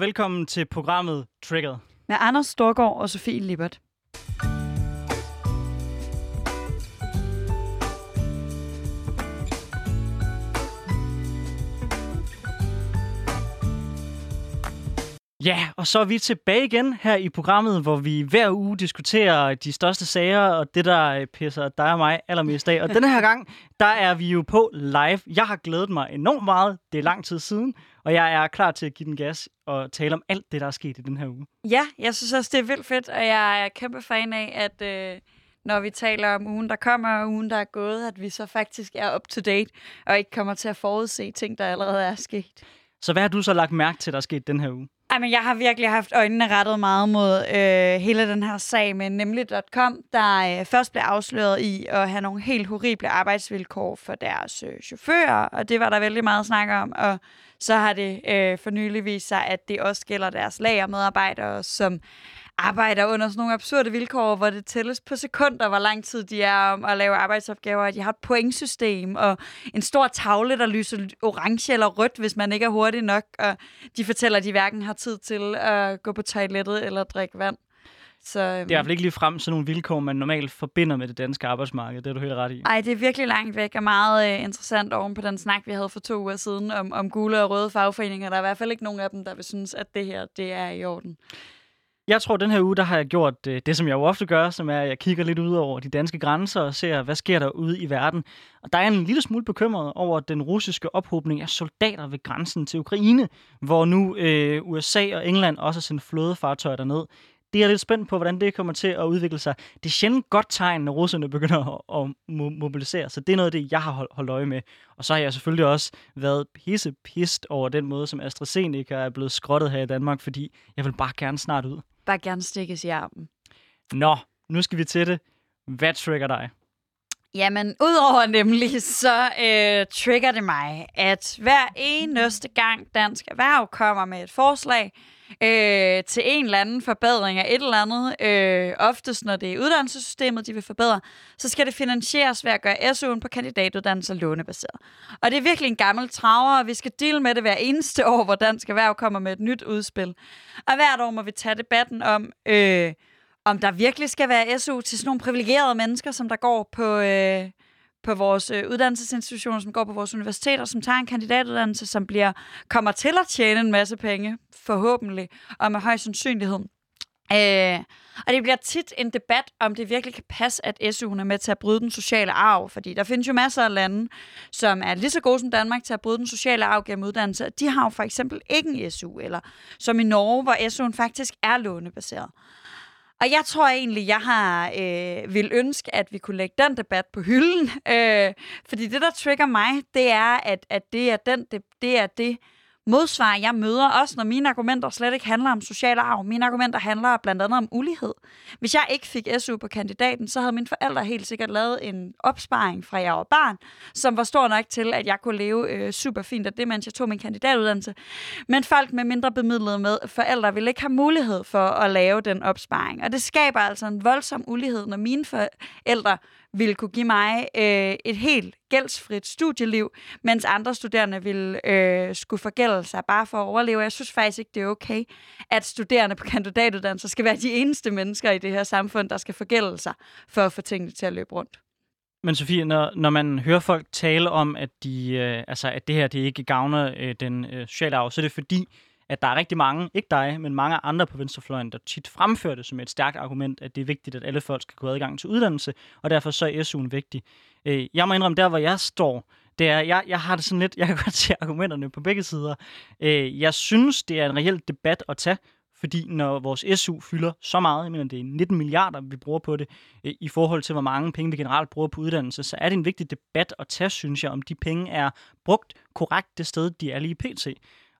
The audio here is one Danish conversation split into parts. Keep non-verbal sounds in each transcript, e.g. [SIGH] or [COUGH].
Velkommen til programmet Triggered. Med Anders Storgård og Sofie Lippert. Ja, og så er vi tilbage igen her i programmet, hvor vi hver uge diskuterer de største sager og det, der øh, pisser dig og mig allermest af. Og denne her gang, der er vi jo på live. Jeg har glædet mig enormt meget. Det er lang tid siden, og jeg er klar til at give den gas og tale om alt det, der er sket i den her uge. Ja, jeg synes også, det er vildt fedt, og jeg er kæmpe fan af, at øh, når vi taler om ugen, der kommer, og ugen, der er gået, at vi så faktisk er up to date, og ikke kommer til at forudse ting, der allerede er sket. Så hvad har du så lagt mærke til, der er sket den her uge? Ej, men jeg har virkelig haft øjnene rettet meget mod øh, hele den her sag med nemlig.com, der øh, først blev afsløret i at have nogle helt horrible arbejdsvilkår for deres øh, chauffører, og det var der vældig meget snak om, og så har det øh, for nylig vist sig, at det også gælder deres lagermedarbejdere, som arbejder under sådan nogle absurde vilkår, hvor det tælles på sekunder, hvor lang tid de er om at lave arbejdsopgaver. De har et pointsystem og en stor tavle, der lyser orange eller rødt, hvis man ikke er hurtig nok. Og de fortæller, at de hverken har tid til at gå på toilettet eller drikke vand. Så, øhm, det er i hvert fald ikke lige frem sådan nogle vilkår, man normalt forbinder med det danske arbejdsmarked. Det er du helt ret i. Nej, det er virkelig langt væk og meget øh, interessant oven på den snak, vi havde for to uger siden om, om gule og røde fagforeninger. Der er i hvert fald ikke nogen af dem, der vil synes, at det her det er i orden. Jeg tror, at den her uge, der har jeg gjort øh, det, som jeg jo ofte gør, som er, at jeg kigger lidt ud over de danske grænser og ser, hvad sker der ude i verden. Og der er en lille smule bekymret over den russiske ophobning af soldater ved grænsen til Ukraine, hvor nu øh, USA og England også har sendt flådefartøjer derned. Det er lidt spændt på, hvordan det kommer til at udvikle sig. Det er sjældent godt tegn, når russerne begynder at, at mobilisere, så det er noget af det, jeg har holdt øje med. Og så har jeg selvfølgelig også været pisse pist over den måde, som AstraZeneca er blevet skrottet her i Danmark, fordi jeg vil bare gerne snart ud bare gerne stikkes i armen. Nå, nu skal vi til det. Hvad trigger dig? Jamen, udover nemlig, så øh, trigger det mig, at hver eneste gang Dansk Erhverv kommer med et forslag øh, til en eller anden forbedring af et eller andet, øh, oftest når det er uddannelsessystemet, de vil forbedre, så skal det finansieres ved at gøre SU'en på kandidatuddannelser lånebaseret. Og det er virkelig en gammel traver, og vi skal deal med det hver eneste år, hvor Dansk Erhverv kommer med et nyt udspil. Og hvert år må vi tage debatten om... Øh, om der virkelig skal være SU til sådan nogle privilegerede mennesker, som der går på, øh, på vores øh, uddannelsesinstitutioner, som går på vores universiteter, som tager en kandidatuddannelse, som bliver kommer til at tjene en masse penge, forhåbentlig, og med høj sandsynlighed. Øh, og det bliver tit en debat, om det virkelig kan passe, at SU'en er med til at bryde den sociale arv, fordi der findes jo masser af lande, som er lige så gode som Danmark til at bryde den sociale arv gennem uddannelse. De har jo for eksempel ikke en SU, eller som i Norge, hvor SU'en faktisk er lånebaseret. Og jeg tror egentlig, jeg har øh, vil ønske, at vi kunne lægge den debat på hylden. Øh, fordi det, der trigger mig, det er, at, at det er den, det, det er det, modsvar, jeg møder, også når mine argumenter slet ikke handler om social arv. Mine argumenter handler blandt andet om ulighed. Hvis jeg ikke fik SU på kandidaten, så havde mine forældre helt sikkert lavet en opsparing fra jeg var barn, som var stor nok til, at jeg kunne leve øh, super fint af det, mens jeg tog min kandidatuddannelse. Men folk med mindre bemidlede med forældre ville ikke have mulighed for at lave den opsparing. Og det skaber altså en voldsom ulighed, når mine forældre ville kunne give mig øh, et helt gældsfrit studieliv, mens andre studerende ville øh, skulle forgælde sig bare for at overleve. Jeg synes faktisk ikke, det er okay, at studerende på kandidatuddannelser skal være de eneste mennesker i det her samfund, der skal forgælde sig for at få tingene til at løbe rundt. Men Sofie, når, når man hører folk tale om, at, de, øh, altså, at det her det ikke gavner øh, den øh, sociale arv, så er det fordi, at der er rigtig mange, ikke dig, men mange andre på venstrefløjen, der tit fremfører det som et stærkt argument, at det er vigtigt, at alle folk skal kunne adgang til uddannelse, og derfor så er SU'en vigtig. Øh, jeg må indrømme, der hvor jeg står, det er, jeg, jeg har det sådan lidt, [LAUGHS] jeg kan godt se argumenterne på begge sider. Øh, jeg synes, det er en reel debat at tage, fordi når vores SU fylder så meget, jeg mener, det er 19 milliarder, vi bruger på det, øh, i forhold til, hvor mange penge vi generelt bruger på uddannelse, så er det en vigtig debat at tage, synes jeg, om de penge er brugt korrekt det sted, de er lige pt.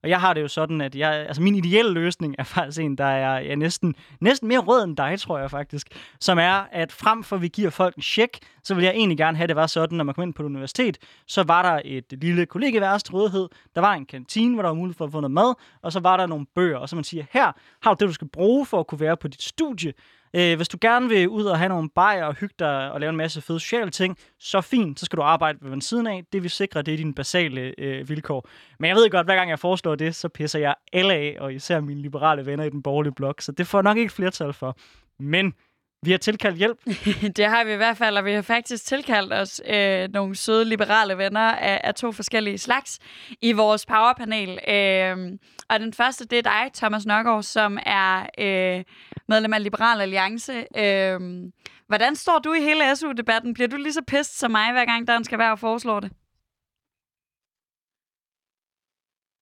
Og jeg har det jo sådan, at jeg, altså min ideelle løsning er faktisk en, der er, ja, næsten, næsten mere rød end dig, tror jeg faktisk. Som er, at frem for at vi giver folk en check, så vil jeg egentlig gerne have, at det var sådan, når man kom ind på et universitet, så var der et lille kollegeværelse til rådighed, der var en kantine, hvor der var mulighed for at få noget mad, og så var der nogle bøger, og så man siger, her har du det, du skal bruge for at kunne være på dit studie, Øh, hvis du gerne vil ud og have nogle bajer og hygge dig og lave en masse fede sociale ting, så fint, så skal du arbejde ved siden af. Det vil sikre, det er dine basale øh, vilkår. Men jeg ved godt, hver gang jeg foreslår det, så pisser jeg alle af, og især mine liberale venner i den borgerlige blok, så det får nok ikke flertal for. Men vi har tilkaldt hjælp. [LAUGHS] det har vi i hvert fald, og vi har faktisk tilkaldt os øh, nogle søde liberale venner af, af to forskellige slags i vores powerpanel. Øh, og den første, det er dig, Thomas Nørgaard, som er øh, medlem af Liberal Alliance. Øh, hvordan står du i hele SU-debatten? Bliver du lige så pist som mig, hver gang der skal være og foreslår det?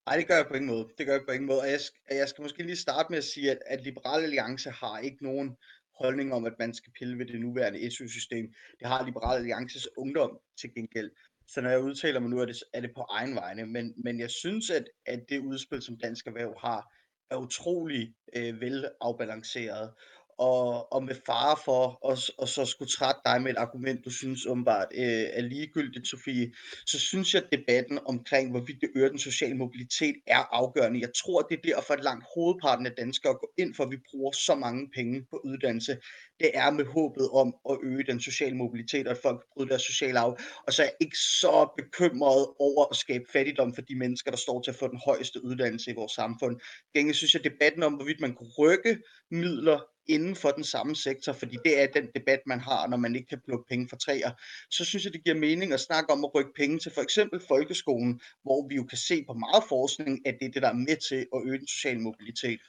Nej, det gør jeg på ingen måde. Det gør jeg på ingen måde. Og jeg, jeg skal måske lige starte med at sige, at, at Liberal Alliance har ikke nogen holdning om, at man skal pille ved det nuværende SU-system. Det har Liberal Alliances ungdom til gengæld. Så når jeg udtaler mig nu, er det, er det på egen vegne. Men, men jeg synes, at, at det udspil, som Dansk Erhverv har, er utrolig øh, vel afbalanceret og, og med fare for at, og så skulle trætte dig med et argument, du synes åbenbart øh, er ligegyldigt, Sofie, så synes jeg, at debatten omkring, hvorvidt det øger den sociale mobilitet, er afgørende. Jeg tror, det er derfor, at langt hovedparten af danskere går ind for, at vi bruger så mange penge på uddannelse. Det er med håbet om at øge den sociale mobilitet, og at folk bryder deres sociale af. Og så er jeg ikke så bekymret over at skabe fattigdom for de mennesker, der står til at få den højeste uddannelse i vores samfund. Gengæld synes jeg, at debatten om, hvorvidt man kunne rykke midler inden for den samme sektor, fordi det er den debat, man har, når man ikke kan plukke penge fra træer, så synes jeg, det giver mening at snakke om at rykke penge til for eksempel folkeskolen, hvor vi jo kan se på meget forskning, at det er det, der er med til at øge den sociale mobilitet.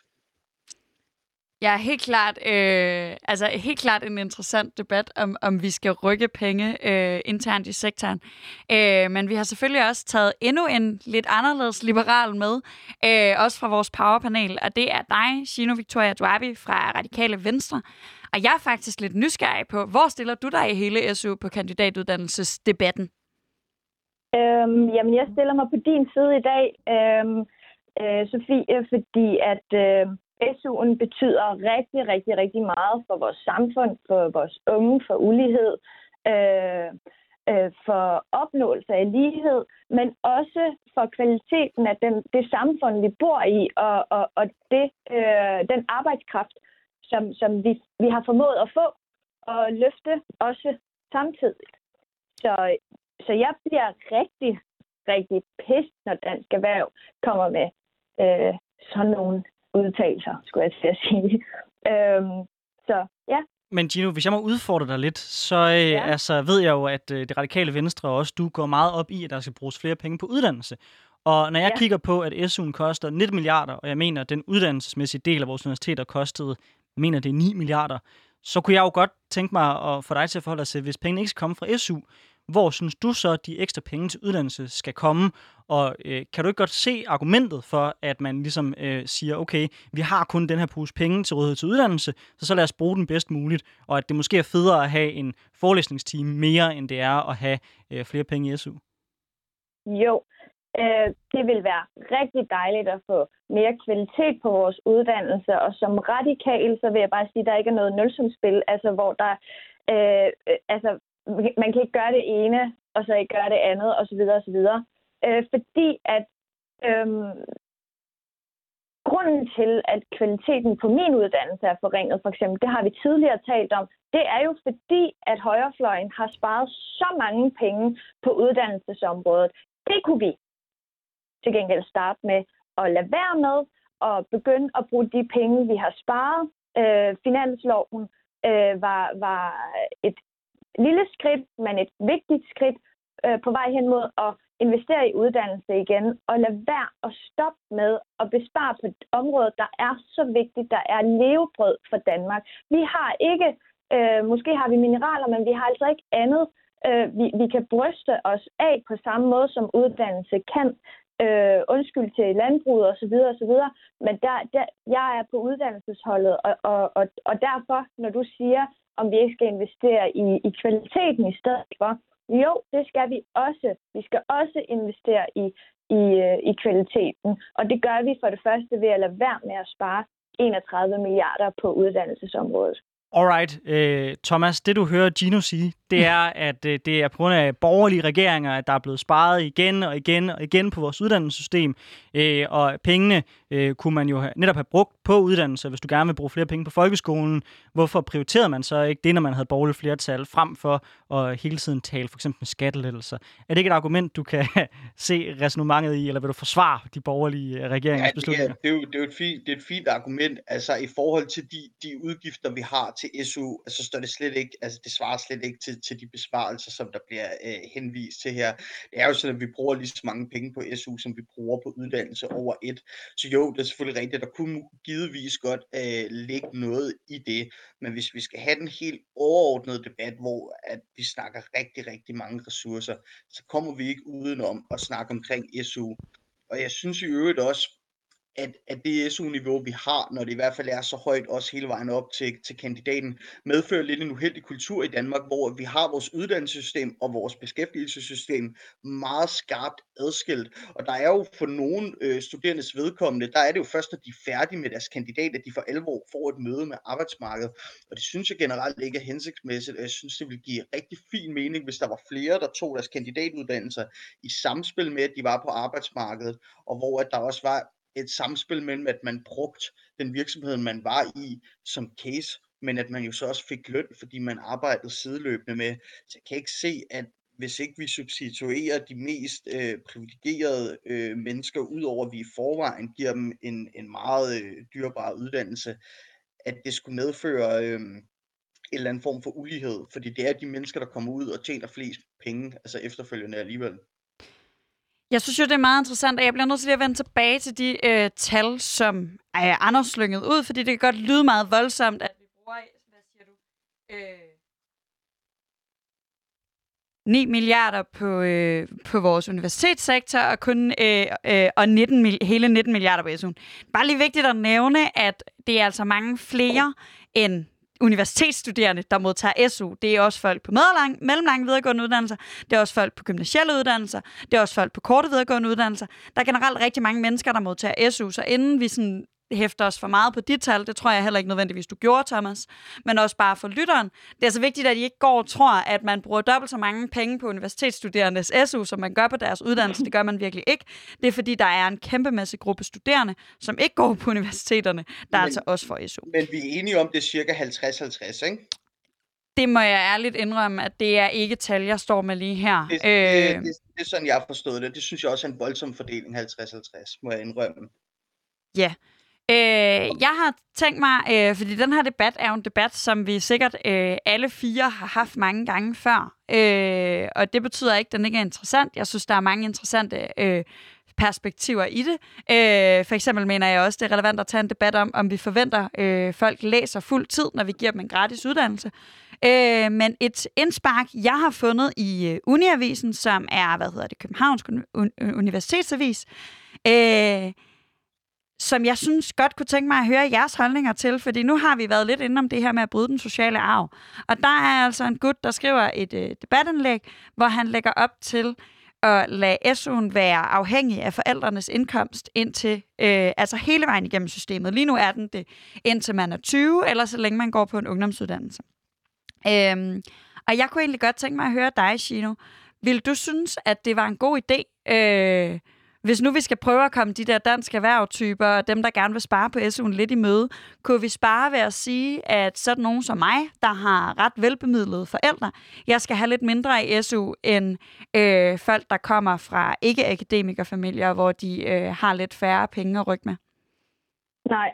Ja, helt klart, øh, altså helt klart en interessant debat, om, om vi skal rykke penge øh, internt i sektoren. Øh, men vi har selvfølgelig også taget endnu en lidt anderledes liberal med, øh, også fra vores powerpanel, og det er dig, Gino Victoria Duabi fra Radikale Venstre. Og jeg er faktisk lidt nysgerrig på, hvor stiller du dig i hele SU på kandidatuddannelsesdebatten? Øhm, jamen, jeg stiller mig på din side i dag, øhm, øh, Sofie, fordi at... Øh SU'en betyder rigtig, rigtig, rigtig meget for vores samfund, for vores unge, for ulighed, øh, øh, for opnåelse af lighed, men også for kvaliteten af den, det samfund, vi bor i, og, og, og det, øh, den arbejdskraft, som, som vi, vi har formået at få og løfte også samtidig. Så, så jeg bliver rigtig, rigtig pist, når Dansk Erhverv kommer med øh, sådan nogle udtalelser, skulle jeg til at sige. [LAUGHS] øhm, så ja. Men Gino, hvis jeg må udfordre dig lidt, så øh, ja. altså, ved jeg jo, at øh, det radikale venstre også, du går meget op i, at der skal bruges flere penge på uddannelse. Og når jeg ja. kigger på, at SU'en koster 19 milliarder, og jeg mener, at den uddannelsesmæssige del af vores universiteter kostede, mener, det er 9 milliarder, så kunne jeg jo godt tænke mig at få dig til at forholde dig til, hvis pengene ikke skal komme fra SU, hvor synes du så, at de ekstra penge til uddannelse skal komme? Og øh, kan du ikke godt se argumentet for, at man ligesom øh, siger, okay, vi har kun den her pose penge til rådighed til uddannelse, så så lad os bruge den bedst muligt, og at det måske er federe at have en forelæsningstime mere, end det er at have øh, flere penge i SU? Jo, øh, det vil være rigtig dejligt at få mere kvalitet på vores uddannelse, og som radikal, så vil jeg bare sige, at der ikke er noget nulsumspil, altså hvor der, øh, øh altså man kan ikke gøre det ene, og så ikke gøre det andet, osv. osv. Øh, fordi at øh, grunden til, at kvaliteten på min uddannelse er forringet, for eksempel, det har vi tidligere talt om, det er jo fordi, at højrefløjen har sparet så mange penge på uddannelsesområdet. Det kunne vi til gengæld starte med at lade være med og begynde at bruge de penge, vi har sparet. Øh, finansloven øh, var, var et lille skridt, men et vigtigt skridt øh, på vej hen mod at investere i uddannelse igen, og lade være at stoppe med at bespare på et område, der er så vigtigt, der er levebrød for Danmark. Vi har ikke, øh, måske har vi mineraler, men vi har altså ikke andet, øh, vi, vi kan bryste os af på samme måde, som uddannelse kan. Øh, undskyld til landbruget osv. osv. Men der, der, jeg er på uddannelsesholdet, og, og, og, og derfor, når du siger, om vi ikke skal investere i, i kvaliteten i stedet for. Jo, det skal vi også. Vi skal også investere i, i, øh, i kvaliteten. Og det gør vi for det første ved at lade være med at spare 31 milliarder på uddannelsesområdet. Alright, øh, Thomas, det du hører Gino sige, det er, at øh, det er på grund af borgerlige regeringer, at der er blevet sparet igen og igen og igen på vores uddannelsessystem, øh, og pengene øh, kunne man jo have, netop have brugt på uddannelse, hvis du gerne vil bruge flere penge på folkeskolen. Hvorfor prioriterede man så ikke det, når man havde borgerligt flertal, frem for at hele tiden tale for eksempel skattelettelser? Er det ikke et argument, du kan [LAUGHS] se resonemanget i, eller vil du forsvare de borgerlige regeringsbeslutninger? Ja, det, er, det, er jo, det, er jo et fint, det er et fint argument. Altså i forhold til de, de udgifter, vi har til SU, altså står det slet ikke, altså det svarer slet ikke til, til de besparelser, som der bliver øh, henvist til her. Det er jo sådan, at vi bruger lige så mange penge på SU, som vi bruger på uddannelse over et. Så jo, det er selvfølgelig rigtigt, der kunne givetvis godt øh, ligge noget i det, men hvis vi skal have den helt overordnede debat, hvor at vi snakker rigtig, rigtig mange ressourcer, så kommer vi ikke udenom at snakke omkring SU. Og jeg synes i øvrigt også, at, at det SU-niveau, vi har, når det i hvert fald er så højt, også hele vejen op til, til kandidaten, medfører lidt en uheldig kultur i Danmark, hvor vi har vores uddannelsessystem og vores beskæftigelsessystem meget skarpt adskilt. Og der er jo for nogle øh, studerendes vedkommende, der er det jo først, når de er færdige med deres kandidat, at de for alvor får et møde med arbejdsmarkedet. Og det synes jeg generelt ikke er hensigtsmæssigt, og jeg synes, det ville give rigtig fin mening, hvis der var flere, der tog deres kandidatuddannelser i samspil med, at de var på arbejdsmarkedet, og hvor at der også var et samspil mellem, at man brugte den virksomhed, man var i som case, men at man jo så også fik løn, fordi man arbejdede sideløbende med. Så jeg kan ikke se, at hvis ikke vi substituerer de mest øh, privilegerede øh, mennesker, udover at vi i forvejen giver dem en, en meget øh, dyrbar uddannelse, at det skulle medføre øh, en eller anden form for ulighed, fordi det er de mennesker, der kommer ud og tjener flest penge, altså efterfølgende alligevel. Jeg synes jo, det er meget interessant, og jeg bliver nødt til at vende tilbage til de øh, tal, som er Anders slynget ud, fordi det kan godt lyde meget voldsomt, at vi bruger, hvad siger du, øh, 9 milliarder på, øh, på vores universitetssektor, og kun øh, øh, og 19, hele 19 milliarder på SU'en. Bare lige vigtigt at nævne, at det er altså mange flere end universitetsstuderende, der modtager SU. Det er også folk på mellemlang, mellemlange videregående uddannelser, det er også folk på gymnasielle uddannelser, det er også folk på korte videregående uddannelser. Der er generelt rigtig mange mennesker, der modtager SU, så inden vi sådan hæfter os for meget på de tal. Det tror jeg heller ikke nødvendigvis, du gjorde, Thomas. Men også bare for lytteren. Det er altså vigtigt, at I ikke går og tror, at man bruger dobbelt så mange penge på universitetsstuderendes SU, som man gør på deres uddannelse. Det gør man virkelig ikke. Det er fordi, der er en kæmpemæssig gruppe studerende, som ikke går på universiteterne, der men, altså også får SU. Men vi er enige om, det er cirka 50-50, ikke? Det må jeg ærligt indrømme, at det er ikke tal, jeg står med lige her. Det, øh, det, det, det er sådan, jeg har forstået det. Det synes jeg også er en voldsom fordeling, 50-50, må jeg indrømme. Ja, Øh, jeg har tænkt mig, øh, fordi den her debat er jo en debat, som vi sikkert øh, alle fire har haft mange gange før. Øh, og det betyder ikke, at den ikke er interessant. Jeg synes, der er mange interessante øh, perspektiver i det. Øh, for eksempel mener jeg også, det er relevant at tage en debat om, om vi forventer, øh, folk læser fuld tid, når vi giver dem en gratis uddannelse. Øh, men et indspark, jeg har fundet i øh, Uniavisen, som er, hvad hedder det, Københavns Universitetsavis, øh, som jeg synes godt kunne tænke mig at høre jeres holdninger til, fordi nu har vi været lidt inde om det her med at bryde den sociale arv. Og der er altså en gut, der skriver et øh, debatindlæg, hvor han lægger op til at lade SU'en være afhængig af forældrenes indkomst indtil, øh, altså hele vejen igennem systemet. Lige nu er den det, indtil man er 20, eller så længe man går på en ungdomsuddannelse. Øhm, og jeg kunne egentlig godt tænke mig at høre dig, Shino. Vil du synes, at det var en god idé, øh, hvis nu vi skal prøve at komme de der danske erhvervtyper, og dem, der gerne vil spare på SU'en lidt i møde, kunne vi spare ved at sige, at sådan nogen som mig, der har ret velbemidlede forældre, jeg skal have lidt mindre i SU end øh, folk, der kommer fra ikke-akademikerfamilier, hvor de øh, har lidt færre penge at rykke med? Nej.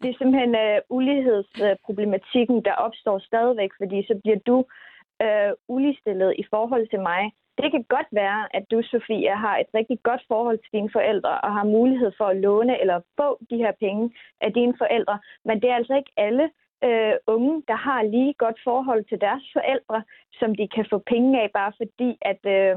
Det er simpelthen øh, ulighedsproblematikken, der opstår stadigvæk, fordi så bliver du øh, uligstillet i forhold til mig. Det kan godt være, at du, Sofia, har et rigtig godt forhold til dine forældre og har mulighed for at låne eller få de her penge af dine forældre, men det er altså ikke alle øh, unge, der har lige godt forhold til deres forældre, som de kan få penge af, bare fordi, at, øh,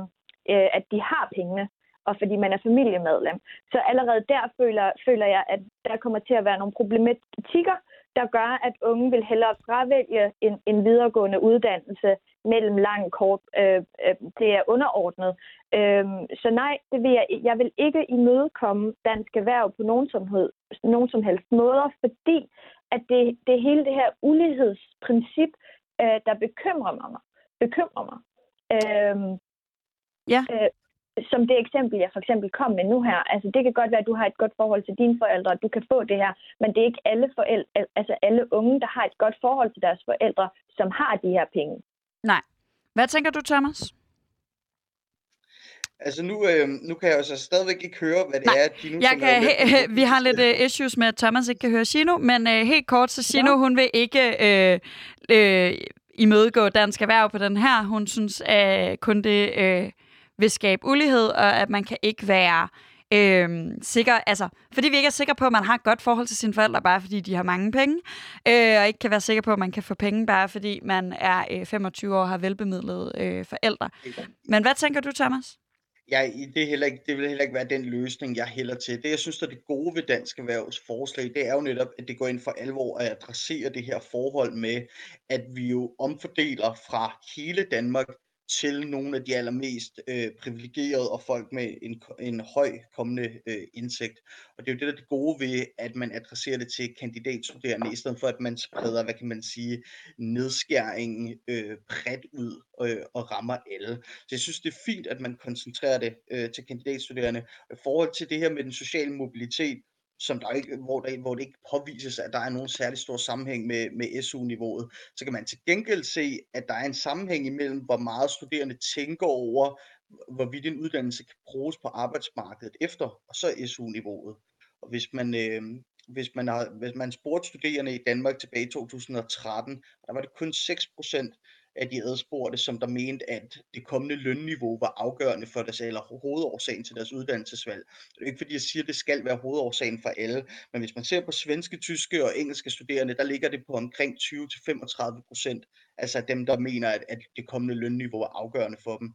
øh, at de har pengene og fordi man er familiemedlem. Så allerede der føler, føler jeg, at der kommer til at være nogle problematikker, der gør, at unge vil hellere fravælge en, en videregående uddannelse mellem lang og kort. Øh, øh, det er underordnet. Øh, så nej, det vil jeg, jeg vil ikke imødekomme dansk erhverv på nogen som, nogen som helst måder, fordi at det, det hele det her ulighedsprincip, øh, der bekymrer mig. Bekymrer mig. Øh, ja. Øh, som det eksempel, jeg for eksempel kom med nu her, altså det kan godt være, at du har et godt forhold til dine forældre, og du kan få det her, men det er ikke alle, forældre, altså alle unge, der har et godt forhold til deres forældre, som har de her penge. Nej. Hvad tænker du, Thomas? Altså nu, øh, nu kan jeg jo så stadigvæk ikke høre, hvad det Nej, er, Gino, Jeg kan, lidt- he, vi har lidt uh, issues med, at Thomas ikke kan høre Gino, men uh, helt kort, så Gino, Ja. hun vil ikke uh, uh, imødegå dansk erhverv på den her. Hun synes at kun det uh, vil skabe ulighed, og at man kan ikke være øh, sikker, altså, fordi vi ikke er sikre på, at man har et godt forhold til sine forældre, bare fordi de har mange penge, øh, og ikke kan være sikker på, at man kan få penge, bare fordi man er øh, 25 år og har velbemidlede øh, forældre. Men hvad tænker du, Thomas? Ja, det, er heller ikke, det vil heller ikke være den løsning, jeg hælder til. Det, jeg synes, der er det gode ved Dansk Erhvervs forslag, det er jo netop, at det går ind for alvor at adressere det her forhold med, at vi jo omfordeler fra hele Danmark til nogle af de allermest øh, privilegerede og folk med en, en høj kommende øh, indsigt. Og det er jo det, der er det gode ved, at man adresserer det til kandidatstuderende, i stedet for at man spreder, hvad kan man sige, nedskæringen øh, bredt ud øh, og rammer alle. Så jeg synes, det er fint, at man koncentrerer det øh, til kandidatstuderende. I forhold til det her med den sociale mobilitet, som der ikke, hvor, der, hvor det ikke påvises, at der er nogen særlig stor sammenhæng med, med SU-niveauet, så kan man til gengæld se, at der er en sammenhæng imellem, hvor meget studerende tænker over, hvorvidt en uddannelse kan bruges på arbejdsmarkedet efter, og så SU-niveauet. Og hvis man, øh, hvis man, har, hvis man spurgte studerende i Danmark tilbage i 2013, der var det kun 6% af de adspurgte, som der mente, at det kommende lønniveau var afgørende for deres, eller hovedårsagen til deres uddannelsesvalg. Det er ikke fordi, jeg siger, at det skal være hovedårsagen for alle, men hvis man ser på svenske, tyske og engelske studerende, der ligger det på omkring 20-35 procent, altså dem, der mener, at, at det kommende lønniveau er afgørende for dem.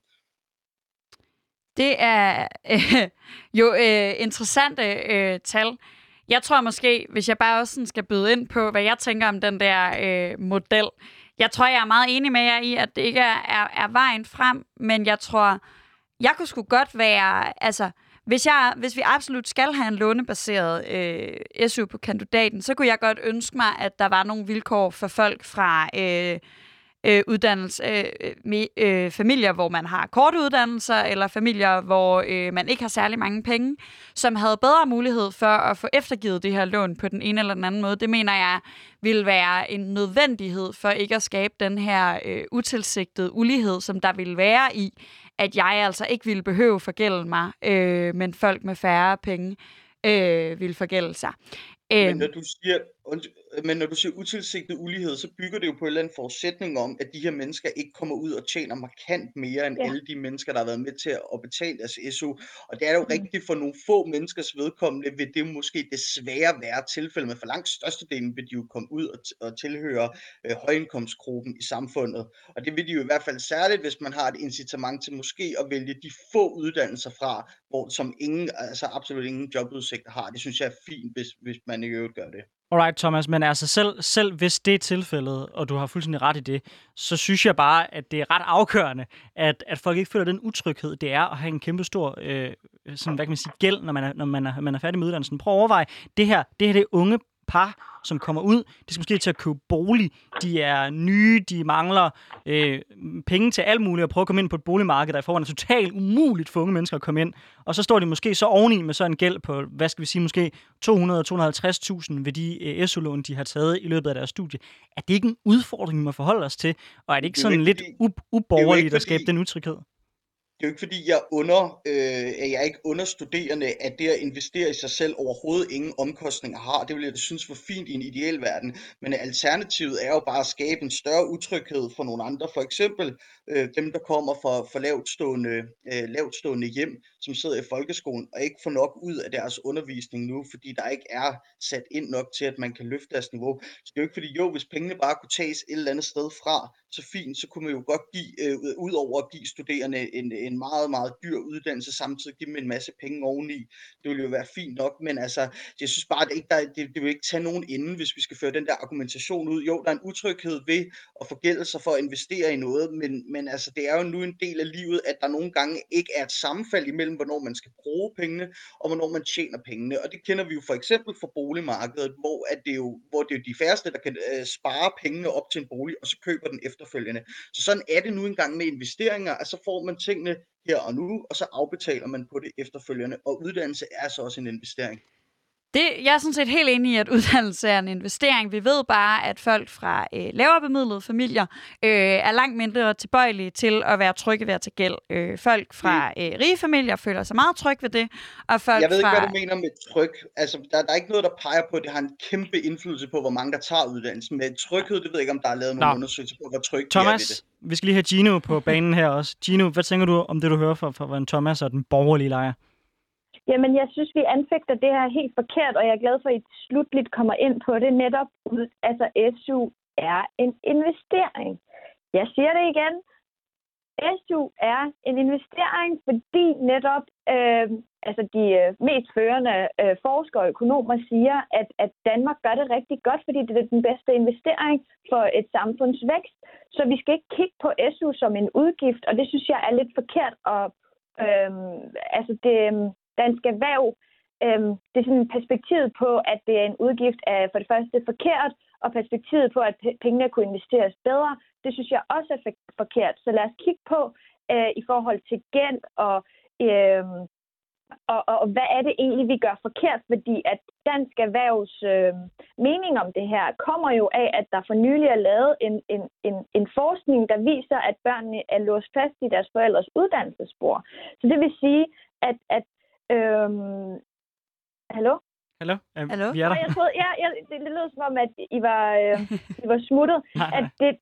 Det er øh, [LAUGHS] jo øh, interessante øh, tal. Jeg tror måske, hvis jeg bare også sådan skal byde ind på, hvad jeg tænker om den der øh, model. Jeg tror, jeg er meget enig med jer i, at det ikke er, er, er vejen frem, men jeg tror, jeg kunne sgu godt være, altså, hvis, jeg, hvis vi absolut skal have en lånebaseret øh, SU på kandidaten, så kunne jeg godt ønske mig, at der var nogle vilkår for folk fra øh, øh, uddannelse, øh, med, øh, familier, hvor man har korte uddannelser, eller familier, hvor øh, man ikke har særlig mange penge, som havde bedre mulighed for at få eftergivet det her lån på den ene eller den anden måde. Det mener jeg vil være en nødvendighed for ikke at skabe den her øh, utilsigtede ulighed, som der vil være i, at jeg altså ikke ville behøve forgælde mig, øh, men folk med færre penge øh, vil forgælde sig. Men Øhm, når du siger, men når du siger utilsigtet ulighed, så bygger det jo på en eller anden forudsætning om, at de her mennesker ikke kommer ud og tjener markant mere end Ja. alle de mennesker, der har været med til at betale deres SU. Og det er jo Mm. rigtigt for nogle få menneskers vedkommende, vil det måske desværre være tilfældet, men for langt størstedelen vil de jo komme ud og, t- og tilhøre øh, højindkomstgruppen i samfundet. Og det vil de jo i hvert fald særligt, hvis man har et incitament til måske at vælge de få uddannelser fra, hvor, som ingen, altså absolut ingen jobudsigter har. Det synes jeg er fint, hvis, hvis man i øvrigt gør det. Alright, Thomas, men altså selv, selv hvis det er tilfældet, og du har fuldstændig ret i det, så synes jeg bare, at det er ret afgørende, at, at folk ikke føler den utryghed, det er at have en kæmpe stor øh, sådan, hvad kan man sige, gæld, når man er, når man er, man er færdig med uddannelsen. Prøv at overveje, det her, det her det er unge par, som kommer ud, de skal måske til at købe bolig, de er nye, de mangler øh, penge til alt muligt, og prøve at komme ind på et boligmarked, der i forvejen er totalt umuligt for unge mennesker at komme ind. Og så står de måske så oveni med sådan en gæld på, hvad skal vi sige, måske 200-250.000 ved de øh, SU-lån, de har taget i løbet af deres studie. Er det ikke en udfordring, vi må forholde os til? Og er det ikke Det er sådan lidt fordi- uborgerligt ikke at skabe fordi- den utryghed? Det er jo ikke fordi, jeg under, øh, jeg er ikke understuderende, at det at investere i sig selv overhovedet ingen omkostninger har. Det vil jeg da synes var fint i en ideel verden. Men alternativet er jo bare at skabe en større utryghed for nogle andre. For eksempel øh, dem, der kommer fra, fra lavtstående, øh, lavtstående hjem, som sidder i folkeskolen og ikke får nok ud af deres undervisning nu, fordi der ikke er sat ind nok til, at man kan løfte deres niveau. Så det er jo ikke fordi, jo, hvis pengene bare kunne tages et eller andet sted fra, så fint, så kunne man jo godt give, øh, ud over at give studerende en, en en meget, meget dyr uddannelse, samtidig give dem en masse penge oveni. Det ville jo være fint nok, men altså, jeg synes bare, at det, ikke, der, det, det vil ikke tage nogen inden, hvis vi skal føre den der argumentation ud. Jo, der er en utryghed ved at forgælde sig for at investere i noget, men, men altså, det er jo nu en del af livet, at der nogle gange ikke er et sammenfald imellem, hvornår man skal bruge pengene, og hvornår man tjener pengene. Og det kender vi jo for eksempel fra boligmarkedet, hvor, at det, jo, hvor det er jo de færreste, der kan øh, spare pengene op til en bolig, og så køber den efterfølgende. Så sådan er det nu engang med investeringer, at så får man tingene her og nu, og så afbetaler man på det efterfølgende. Og uddannelse er så også en investering. Det, jeg er sådan set helt enig i, at uddannelse er en investering. Vi ved bare, at folk fra øh, lavere bemidlede familier øh, er langt mindre tilbøjelige til at være trygge ved at tage gæld. Øh, folk fra mm. øh, rige familier føler sig meget trygge ved det. Og folk jeg ved fra... ikke, hvad du mener med tryg. Altså, der, der er ikke noget, der peger på, at det har en kæmpe indflydelse på, hvor mange der tager uddannelsen. Med tryghed, det ved jeg ikke, om der er lavet nogen undersøgelser på, hvor tryg Thomas, de er ved det. vi skal lige have Gino på banen her også. Gino, hvad tænker du om det, du hører fra, fra Thomas og den borgerlige lejr? Jamen, jeg synes, vi anfægter det her helt forkert, og jeg er glad for, at I slutligt kommer ind på det. Netop, altså SU er en investering. Jeg siger det igen. SU er en investering, fordi netop øh, altså de øh, mest førende øh, forskere og økonomer siger, at, at Danmark gør det rigtig godt, fordi det er den bedste investering for et samfunds vækst. Så vi skal ikke kigge på SU som en udgift, og det synes jeg er lidt forkert. Og, øh, altså det, Dansk Erhverv, øhm, det er sådan perspektivet på, at det er en udgift af for det første forkert, og perspektivet på, at pengene kunne investeres bedre, det synes jeg også er forkert. Så lad os kigge på øh, i forhold til gæld og, øh, og, og, og hvad er det egentlig, vi gør forkert? Fordi at Dansk Erhvervs øh, mening om det her kommer jo af, at der for nylig er lavet en, en, en, en forskning, der viser, at børnene er låst fast i deres forældres uddannelsesspor. Så det vil sige, at, at Øhm, hallo? Hallo? Um, Hallo? Vi er der. jeg troede, ja, jeg, det, det lød som om, at I var, øh, [LAUGHS] I var smuttet. at det,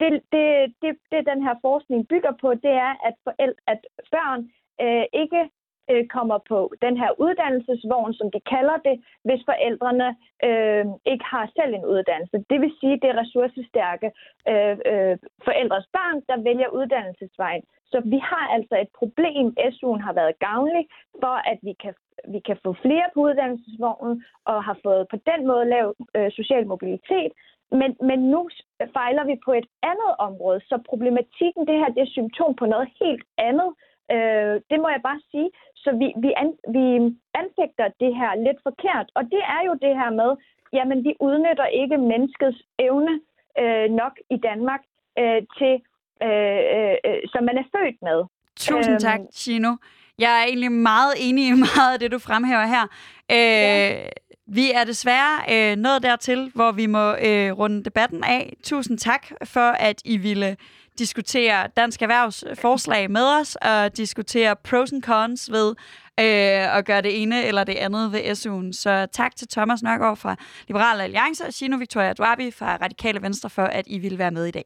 det, det, det, det, den her forskning bygger på, det er, at, forældre, at børn øh, ikke øh, kommer på den her uddannelsesvogn, som de kalder det, hvis forældrene øh, ikke har selv en uddannelse. Det vil sige, at det er ressourcestærke øh, øh, forældres børn, der vælger uddannelsesvejen. Så vi har altså et problem. SU'en har været gavnlig for, at vi kan, vi kan få flere på uddannelsesvognen og har fået på den måde lav øh, social mobilitet. Men, men nu fejler vi på et andet område, så problematikken, det her, det er symptom på noget helt andet. Øh, det må jeg bare sige. Så vi, vi, an, vi anfægter det her lidt forkert, og det er jo det her med, jamen vi udnytter ikke menneskets evne øh, nok i Danmark øh, til Øh, øh, øh, som man er født med. Tusind tak, øhm, Chino. Jeg er egentlig meget enig i [LAUGHS] meget af det, du fremhæver her. Øh, ja. Vi er desværre øh, nået dertil, hvor vi må øh, runde debatten af. Tusind tak for, at I ville diskutere Dansk Erhvervs øh, forslag med os, og diskutere pros and cons ved øh, at gøre det ene eller det andet ved SU'en. Så tak til Thomas Nørgaard fra Liberal Alliance og Sino Victoria Dwabi fra Radikale Venstre for, at I ville være med i dag.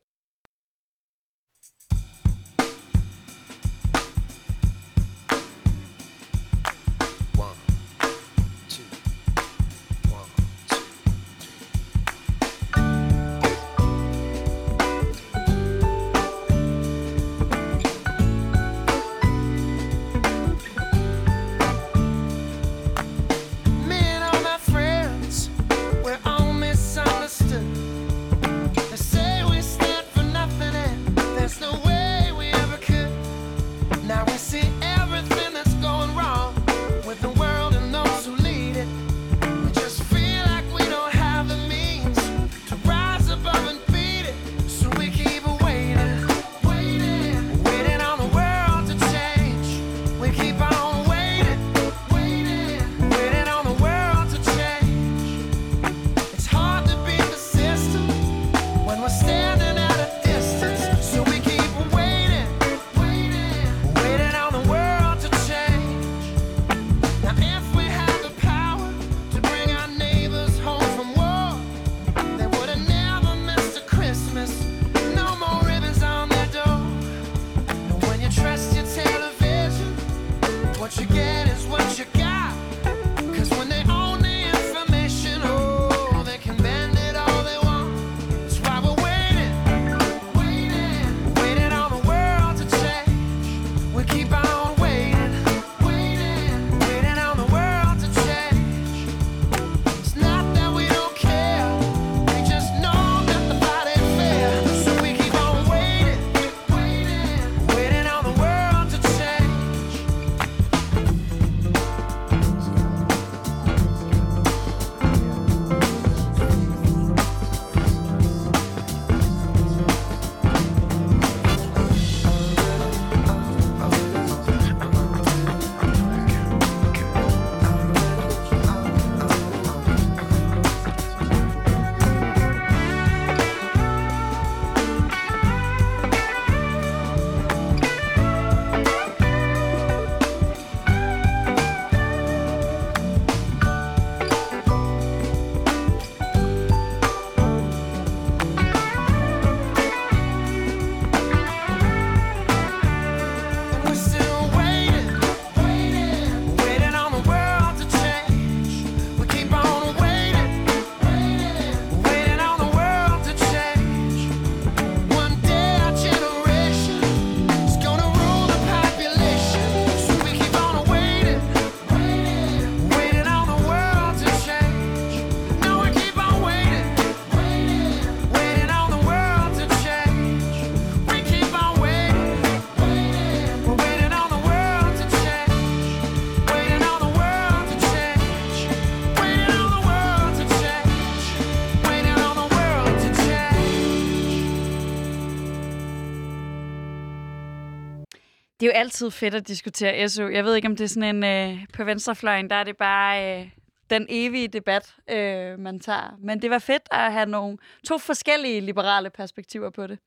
Det er jo altid fedt at diskutere SU. Jeg ved ikke, om det er sådan en... Øh, på venstrefløjen, der er det bare øh, den evige debat, øh, man tager. Men det var fedt at have nogle to forskellige liberale perspektiver på det.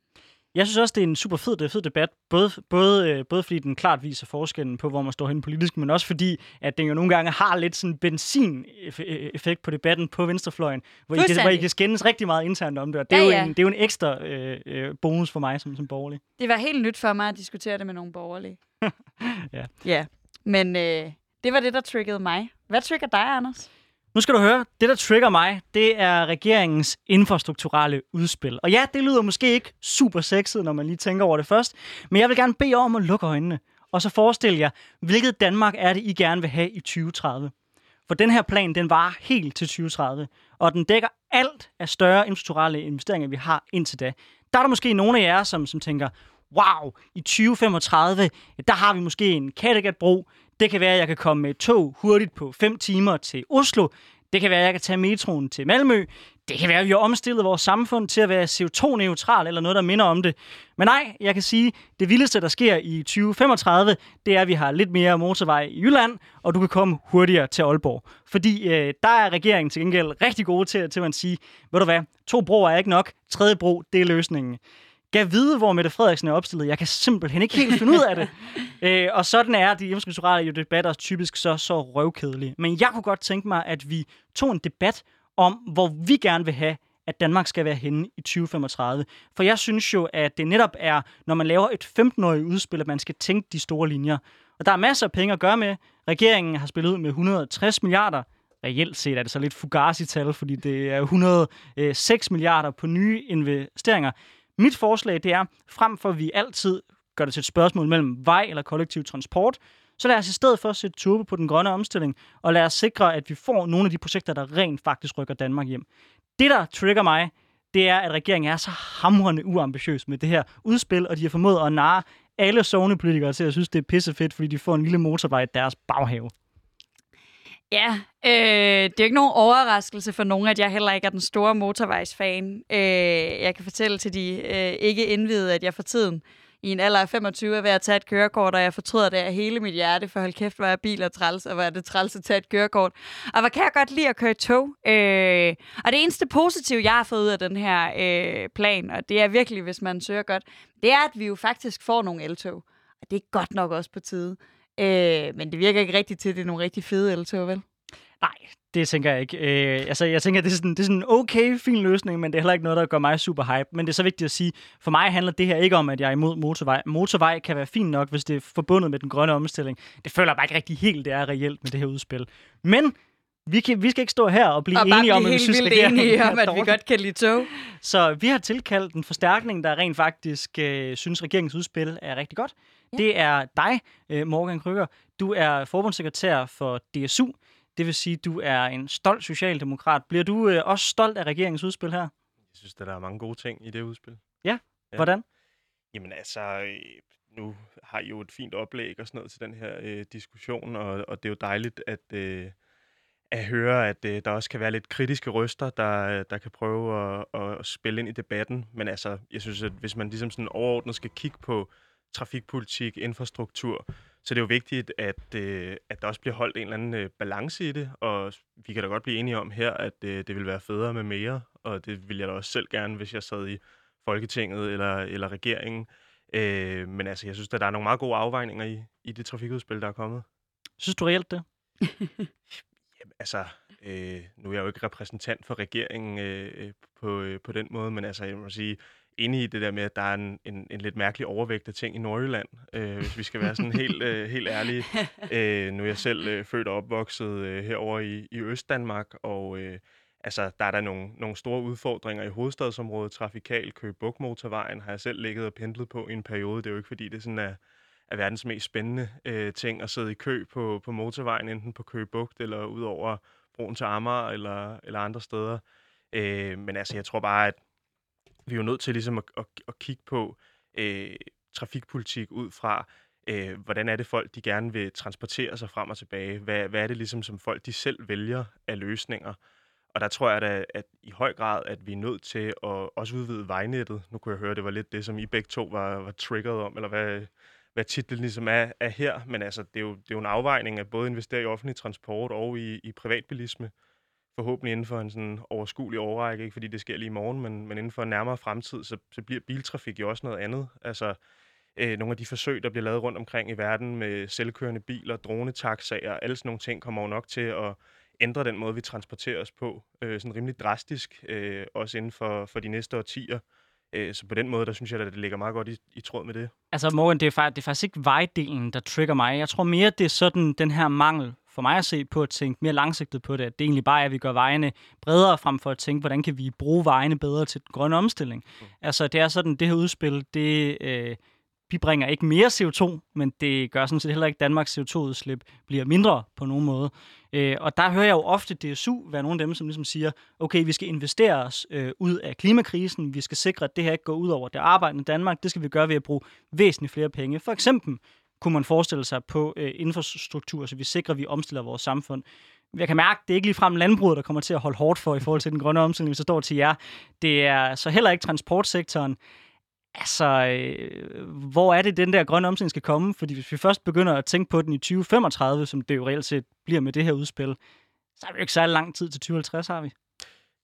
Jeg synes også, det er en super fed, fed debat, både, både, øh, både fordi den klart viser forskellen på, hvor man står hen politisk, men også fordi, at den jo nogle gange har lidt sådan benzin-effekt på debatten på venstrefløjen, hvor I, kan, hvor I kan skændes rigtig meget internt om det, og det, ja, er, jo ja. en, det er jo en ekstra øh, øh, bonus for mig som, som borgerlig. Det var helt nyt for mig at diskutere det med nogle borgerlige. [LAUGHS] ja. Ja, men øh, det var det, der triggede mig. Hvad trigger dig, Anders? Nu skal du høre, det der trigger mig, det er regeringens infrastrukturelle udspil. Og ja, det lyder måske ikke super sexet, når man lige tænker over det først, men jeg vil gerne bede om at lukke øjnene, og så forestil jer, hvilket Danmark er det, I gerne vil have i 2030. For den her plan, den var helt til 2030, og den dækker alt af større infrastrukturelle investeringer, vi har indtil da. Der er der måske nogle af jer, som, som tænker, wow, i 2035, der har vi måske en Kattegatbro, det kan være, at jeg kan komme med tog hurtigt på 5 timer til Oslo. Det kan være, at jeg kan tage metroen til Malmø. Det kan være, at vi har omstillet vores samfund til at være CO2-neutral eller noget, der minder om det. Men nej, jeg kan sige, at det vildeste, der sker i 2035, det er, at vi har lidt mere motorvej i Jylland, og du kan komme hurtigere til Aalborg. Fordi øh, der er regeringen til gengæld rigtig gode til, til at sige, ved du hvad, to broer er ikke nok, tredje bro, det er løsningen gav vide, hvor Mette Frederiksen er opstillet. Jeg kan simpelthen ikke helt finde ud af det. [LAUGHS] Øh, og sådan er de infrastrukturelle jo debatter typisk så, så røvkedelige. Men jeg kunne godt tænke mig, at vi tog en debat om, hvor vi gerne vil have, at Danmark skal være henne i 2035. For jeg synes jo, at det netop er, når man laver et 15-årigt udspil, at man skal tænke de store linjer. Og der er masser af penge at gøre med. Regeringen har spillet ud med 160 milliarder. Reelt set er det så lidt fugazi-tal, fordi det er 106 milliarder på nye investeringer. Mit forslag det er, frem for at vi altid gør det til et spørgsmål mellem vej eller kollektiv transport, så lad os i stedet for sætte turbo på den grønne omstilling, og lad os sikre, at vi får nogle af de projekter, der rent faktisk rykker Danmark hjem. Det, der trigger mig, det er, at regeringen er så hamrende uambitiøs med det her udspil, og de har formået at narre alle politikere til at synes, det er pissefedt, fordi de får en lille motorvej i deres baghave. Ja, øh, det er jo ikke nogen overraskelse for nogen, at jeg heller ikke er den store motorvejsfan. Øh, jeg kan fortælle til de øh, ikke indvidede, at jeg for tiden i en alder af 25 er ved at tage et kørekort, og jeg fortryder det af hele mit hjerte, for hold kæft, hvor er biler træls, og hvor er det træls at tage et kørekort. Og hvor kan jeg godt lide at køre tog. Øh, og det eneste positive, jeg har fået ud af den her øh, plan, og det er virkelig, hvis man søger godt, det er, at vi jo faktisk får nogle eltog. Og det er godt nok også på tide. Øh, men det virker ikke rigtigt til, at det er nogle rigtig fede eltog, vel? Nej, det tænker jeg ikke. Øh, altså, jeg tænker, det er, sådan, det er sådan en okay, fin løsning, men det er heller ikke noget, der gør mig super hype. Men det er så vigtigt at sige, for mig handler det her ikke om, at jeg er imod motorvej. Motorvej kan være fint nok, hvis det er forbundet med den grønne omstilling. Det føler jeg bare ikke rigtig helt, det er reelt med det her udspil. Men vi, kan, vi skal ikke stå her og blive og enige [LAUGHS] om, at vi synes, enige om, at vi godt kan lide tog. Så vi har tilkaldt en forstærkning, der rent faktisk øh, synes, regeringens udspil er rigtig godt. Ja. Det er dig, øh, Morgan Kryger. Du er forbundssekretær for DSU. Det vil sige, at du er en stolt socialdemokrat. Bliver du øh, også stolt af regeringens udspil her? Jeg synes, at der er mange gode ting i det udspil. Ja? ja. Hvordan? Jamen altså, øh, nu har I jo et fint oplæg og sådan noget til den her øh, diskussion, og, og det er jo dejligt at, øh, at høre, at øh, der også kan være lidt kritiske røster, der, der kan prøve at, at spille ind i debatten. Men altså, jeg synes, at hvis man ligesom sådan overordnet skal kigge på trafikpolitik, infrastruktur, så det er jo vigtigt, at, øh, at der også bliver holdt en eller anden øh, balance i det, og vi kan da godt blive enige om her, at øh, det vil være federe med mere, og det vil jeg da også selv gerne, hvis jeg sad i Folketinget eller, eller regeringen. Øh, men altså, jeg synes, at der er nogle meget gode afvejninger i, i det trafikudspil, der er kommet. Synes du reelt det? [LAUGHS] Jamen, altså, øh, nu er jeg jo ikke repræsentant for regeringen øh, øh på, øh, på den måde, men altså, jeg må sige, inde i det der med, at der er en, en, en lidt mærkelig overvægt af ting i Nordjylland, øh, hvis vi skal være sådan helt, øh, helt ærlige. Øh, nu er jeg selv øh, født og opvokset øh, herover i, i Østdanmark, og øh, altså, der er der nogle, nogle store udfordringer i hovedstadsområdet. Trafikal Køge-Bugmotorvejen har jeg selv ligget og pendlet på i en periode. Det er jo ikke, fordi det sådan er, er verdens mest spændende øh, ting at sidde i kø på, på motorvejen, enten på Køge Bugt eller ud over broen til Amager eller, eller andre steder. Øh, men altså, jeg tror bare, at vi er jo nødt til ligesom at, at, at kigge på øh, trafikpolitik ud fra, øh, hvordan er det folk, de gerne vil transportere sig frem og tilbage? Hvad, hvad er det ligesom, som folk de selv vælger af løsninger? Og der tror jeg da, at i høj grad, at vi er nødt til at også udvide vejnettet. Nu kunne jeg høre, at det var lidt det, som I begge to var, var triggeret om, eller hvad, hvad titlen ligesom er, er her, men altså, det er, jo, det er jo en afvejning af både at investere i offentlig transport og i, i privatbilisme, forhåbentlig inden for en sådan overskuelig overrække, ikke fordi det sker lige i morgen, men, men inden for en nærmere fremtid, så, så bliver biltrafik jo også noget andet. Altså, øh, nogle af de forsøg, der bliver lavet rundt omkring i verden med selvkørende biler, dronetaxaer, alle sådan nogle ting kommer jo nok til at ændre den måde, vi transporterer os på, øh, sådan rimelig drastisk, øh, også inden for, for de næste årtier. Øh, så på den måde, der synes jeg, at det ligger meget godt i, i tråd med det. Altså Morgan, det er, faktisk, det er faktisk ikke vejdelen, der trigger mig. Jeg tror mere, det er sådan den her mangel for mig at se på at tænke mere langsigtet på det, at det egentlig bare er, at vi gør vejene bredere frem for at tænke, hvordan kan vi bruge vejene bedre til den grønne omstilling. Mm. Altså det er sådan, det her udspil, det øh, bibringer ikke mere CO2, men det gør sådan set heller ikke, at Danmarks CO2-udslip bliver mindre på nogen måde. Øh, og der hører jeg jo ofte DSU være nogle af dem, som ligesom siger, okay, vi skal investere os øh, ud af klimakrisen, vi skal sikre, at det her ikke går ud over det arbejdende Danmark, det skal vi gøre ved at bruge væsentligt flere penge. For eksempel kunne man forestille sig på øh, infrastruktur, så vi sikrer, at vi omstiller vores samfund. Jeg kan mærke, at det er ikke ligefrem landbruget, der kommer til at holde hårdt for i forhold til den grønne omstilling, hvis det står til jer. Det er så heller ikke transportsektoren. Altså, øh, hvor er det, den der grønne omstilling skal komme? Fordi hvis vi først begynder at tænke på den i 2035, som det jo reelt set bliver med det her udspil, så har vi jo ikke særlig lang tid til 2050, har vi?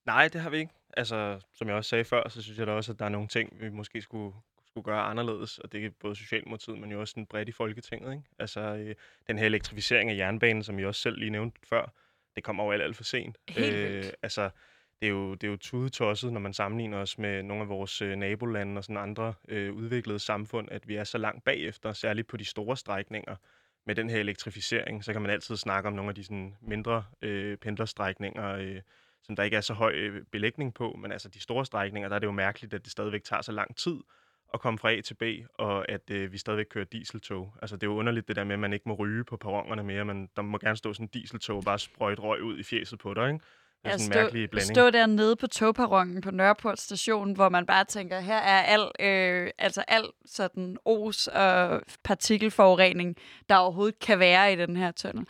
Nej, det har vi ikke. Altså, som jeg også sagde før, så synes jeg da også, at der er nogle ting, vi måske skulle, skulle gøre anderledes, og det er både Socialdemokratiet, men jo også sådan bredt i Folketinget. Ikke? Altså, øh, den her elektrificering af jernbanen, som jeg også selv lige nævnte før, det kommer jo alt, alt for sent. Helt øh, altså, det er jo, det er jo tudetosset, når man sammenligner os med nogle af vores øh, nabolande og sådan andre øh, udviklede samfund, at vi er så langt bagefter, særligt på de store strækninger. Med den her elektrificering, så kan man altid snakke om nogle af de sådan, mindre øh, pendlerstrækninger, øh, som der ikke er så høj øh, belægning på, men altså de store strækninger, der er det jo mærkeligt, at det stadigvæk tager så lang tid at komme fra A til B, og at øh, vi stadigvæk kører dieseltog. Altså, det er jo underligt det der med, at man ikke må ryge på perronerne mere, men der må gerne stå sådan en dieseltog og bare sprøjte røg ud i fjeset på dig, ikke? Det er sådan en mærkelig blanding. Stå dernede på togperronen på Nørreport station, hvor man bare tænker, her er al, øh, altså al sådan os og partikelforurening, der overhovedet kan være i den her tunnel.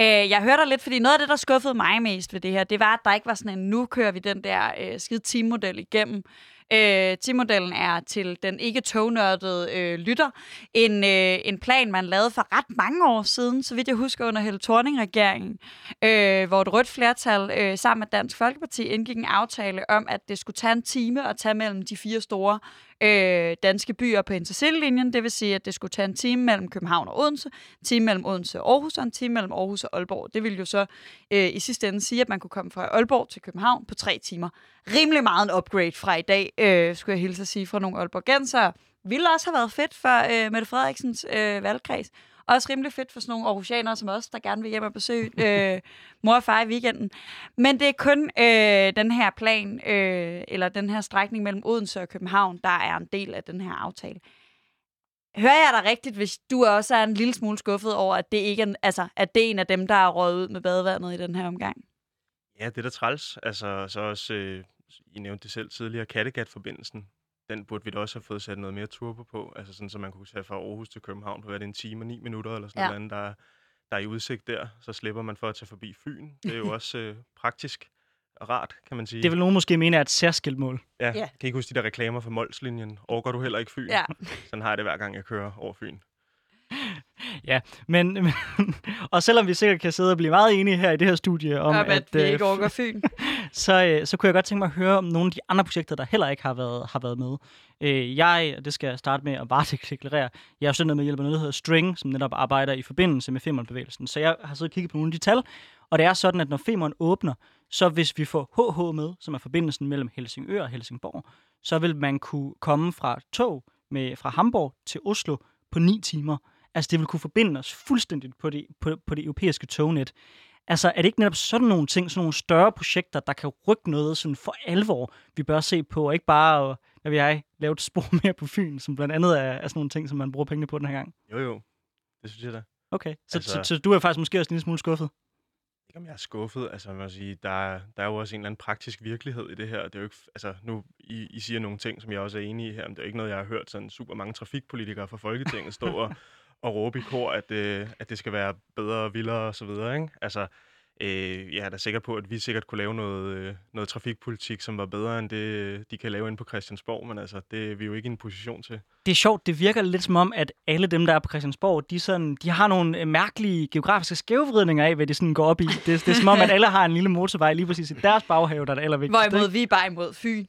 Øh, jeg hørte dig lidt, fordi noget af det, der skuffede mig mest ved det her, det var, at der ikke var sådan en, nu kører vi den der øh, skide teammodel igennem, Øh, T-modellen er til den ikke tognørdede øh, lytter. En, øh, en plan, man lavede for ret mange år siden, så vidt jeg husker under Helle Thorning-regeringen, øh, hvor et rødt flertal øh, sammen med Dansk Folkeparti indgik en aftale om, at det skulle tage en time at tage mellem de fire store øh, danske byer på intercitylinjen. Det vil sige, at det skulle tage en time mellem København og Odense, en time mellem Odense og Aarhus og en time mellem Aarhus og Aalborg. Det ville jo så øh, i sidste ende sige, at man kunne komme fra Aalborg til København på tre timer. Rimelig meget en upgrade fra i dag, øh, skulle jeg hilse at sige, fra nogle aalborgensere. Ville også have været fedt for øh, Mette Frederiksens øh, valgkreds. Også rimelig fedt for sådan nogle aarhusianere som os, der gerne vil hjem og besøge [LAUGHS] øh, mor og far i weekenden. Men det er kun øh, den her plan, øh, eller den her strækning mellem Odense og København, der er en del af den her aftale. Hører jeg dig rigtigt, hvis du også er en lille smule skuffet over, at det ikke er, altså, at det er en af dem, der er røget ud med badevandet i den her omgang? Ja, det er da træls. Altså, så også, øh, I nævnte det selv tidligere, Kattegat-forbindelsen den burde vi da også have fået sat noget mere turbo på, altså sådan, så man kunne tage fra Aarhus til København på, hvad det en time og ni minutter, eller sådan ja. noget andet, der, der er i udsigt der. Så slipper man for at tage forbi Fyn. Det er jo [LAUGHS] også øh, praktisk og rart, kan man sige. Det vil nogen måske mene er et særskilt mål. Ja, ja. kan ikke huske de der reklamer for Molslinjen. Overgår du heller ikke Fyn? Ja. Sådan har jeg det hver gang, jeg kører over Fyn. [LAUGHS] Ja, men, men [LAUGHS] og selvom vi sikkert kan sidde og blive meget enige her i det her studie om, at, at vi øh, ikke overgår Fyn, [LAUGHS] så, øh, så kunne jeg godt tænke mig at høre om nogle af de andre projekter, der heller ikke har været, har været med. Øh, jeg, det skal jeg starte med at bare deklarere, jeg er jo med hjælp af noget, der hedder String, som netop arbejder i forbindelse med Femern-bevægelsen. Så jeg har siddet og kigget på nogle af de tal, og det er sådan, at når Femern åbner, så hvis vi får HH med, som er forbindelsen mellem Helsingør og Helsingborg, så vil man kunne komme fra tog med, fra Hamburg til Oslo på 9 timer. Altså, det vil kunne forbinde os fuldstændigt på det, på, på det europæiske tognet. Altså, er det ikke netop sådan nogle ting, sådan nogle større projekter, der kan rykke noget sådan for alvor, vi bør se på, og ikke bare, hvad vil jeg, lave et spor mere på Fyn, som blandt andet er, er sådan nogle ting, som man bruger pengene på den her gang? Jo, jo. Det synes jeg da. Okay, så, altså, så, så, så du er faktisk måske også en lille smule skuffet? Ikke om jeg er skuffet. Altså, man må sige, der, der er jo også en eller anden praktisk virkelighed i det her. Det er jo ikke, altså, nu, I, I siger nogle ting, som jeg også er enig i her, men det er jo ikke noget, jeg har hørt sådan super mange trafikpolitikere fra Folketinget stå og, [LAUGHS] og råbe i kor, at, øh, at det skal være bedre og vildere og så videre. Ikke? Altså, Øh, jeg er da sikker på, at vi sikkert kunne lave noget, øh, noget trafikpolitik, som var bedre end det, øh, de kan lave inde på Christiansborg, men altså, det er vi jo ikke i en position til. Det er sjovt, det virker lidt som om, at alle dem, der er på Christiansborg, de, sådan, de har nogle øh, mærkelige geografiske skævvridninger af, hvad de sådan går op i. Det, det er som om, at alle har en lille motorvej lige præcis i deres baghave, der er det allervigtigste. Hvorimod vi er bare imod Fyn.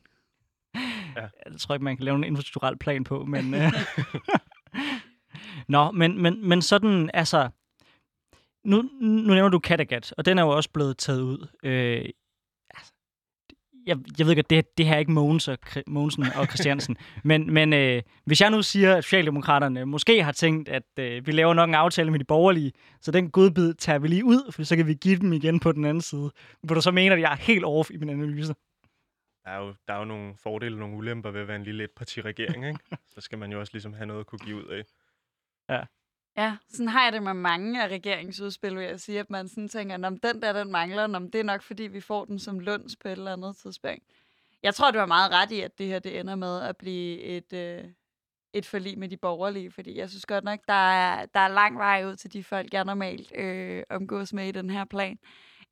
Ja. Jeg tror ikke, man kan lave en infrastrukturel plan på, men... Øh. [LAUGHS] Nå, men, men, men sådan, altså... Nu, nu nævner du Kattegat, og den er jo også blevet taget ud. Øh, altså, jeg, jeg ved ikke, at det, det her er ikke Mogens og, Mogensen og Christiansen, [LAUGHS] men, men øh, hvis jeg nu siger, at Socialdemokraterne måske har tænkt, at øh, vi laver nok en aftale med de borgerlige, så den godbid tager vi lige ud, for så kan vi give dem igen på den anden side. Hvor du så mener, at jeg er helt off i min analyse der er jo, der er jo nogle fordele og nogle ulemper ved at være en lille etpartiregering, ikke? [LAUGHS] Så skal man jo også ligesom have noget at kunne give ud af. Ja. Ja, sådan har jeg det med mange af regeringsudspil, vil jeg sige, at man sådan tænker, om den der, den mangler, om det er nok, fordi vi får den som lunds på et eller andet tidspunkt. Jeg tror, du har meget ret i, at det her det ender med at blive et, øh, et forlig med de borgerlige, fordi jeg synes godt nok, der er, der er lang vej ud til de folk, jeg normalt øh, omgås med i den her plan.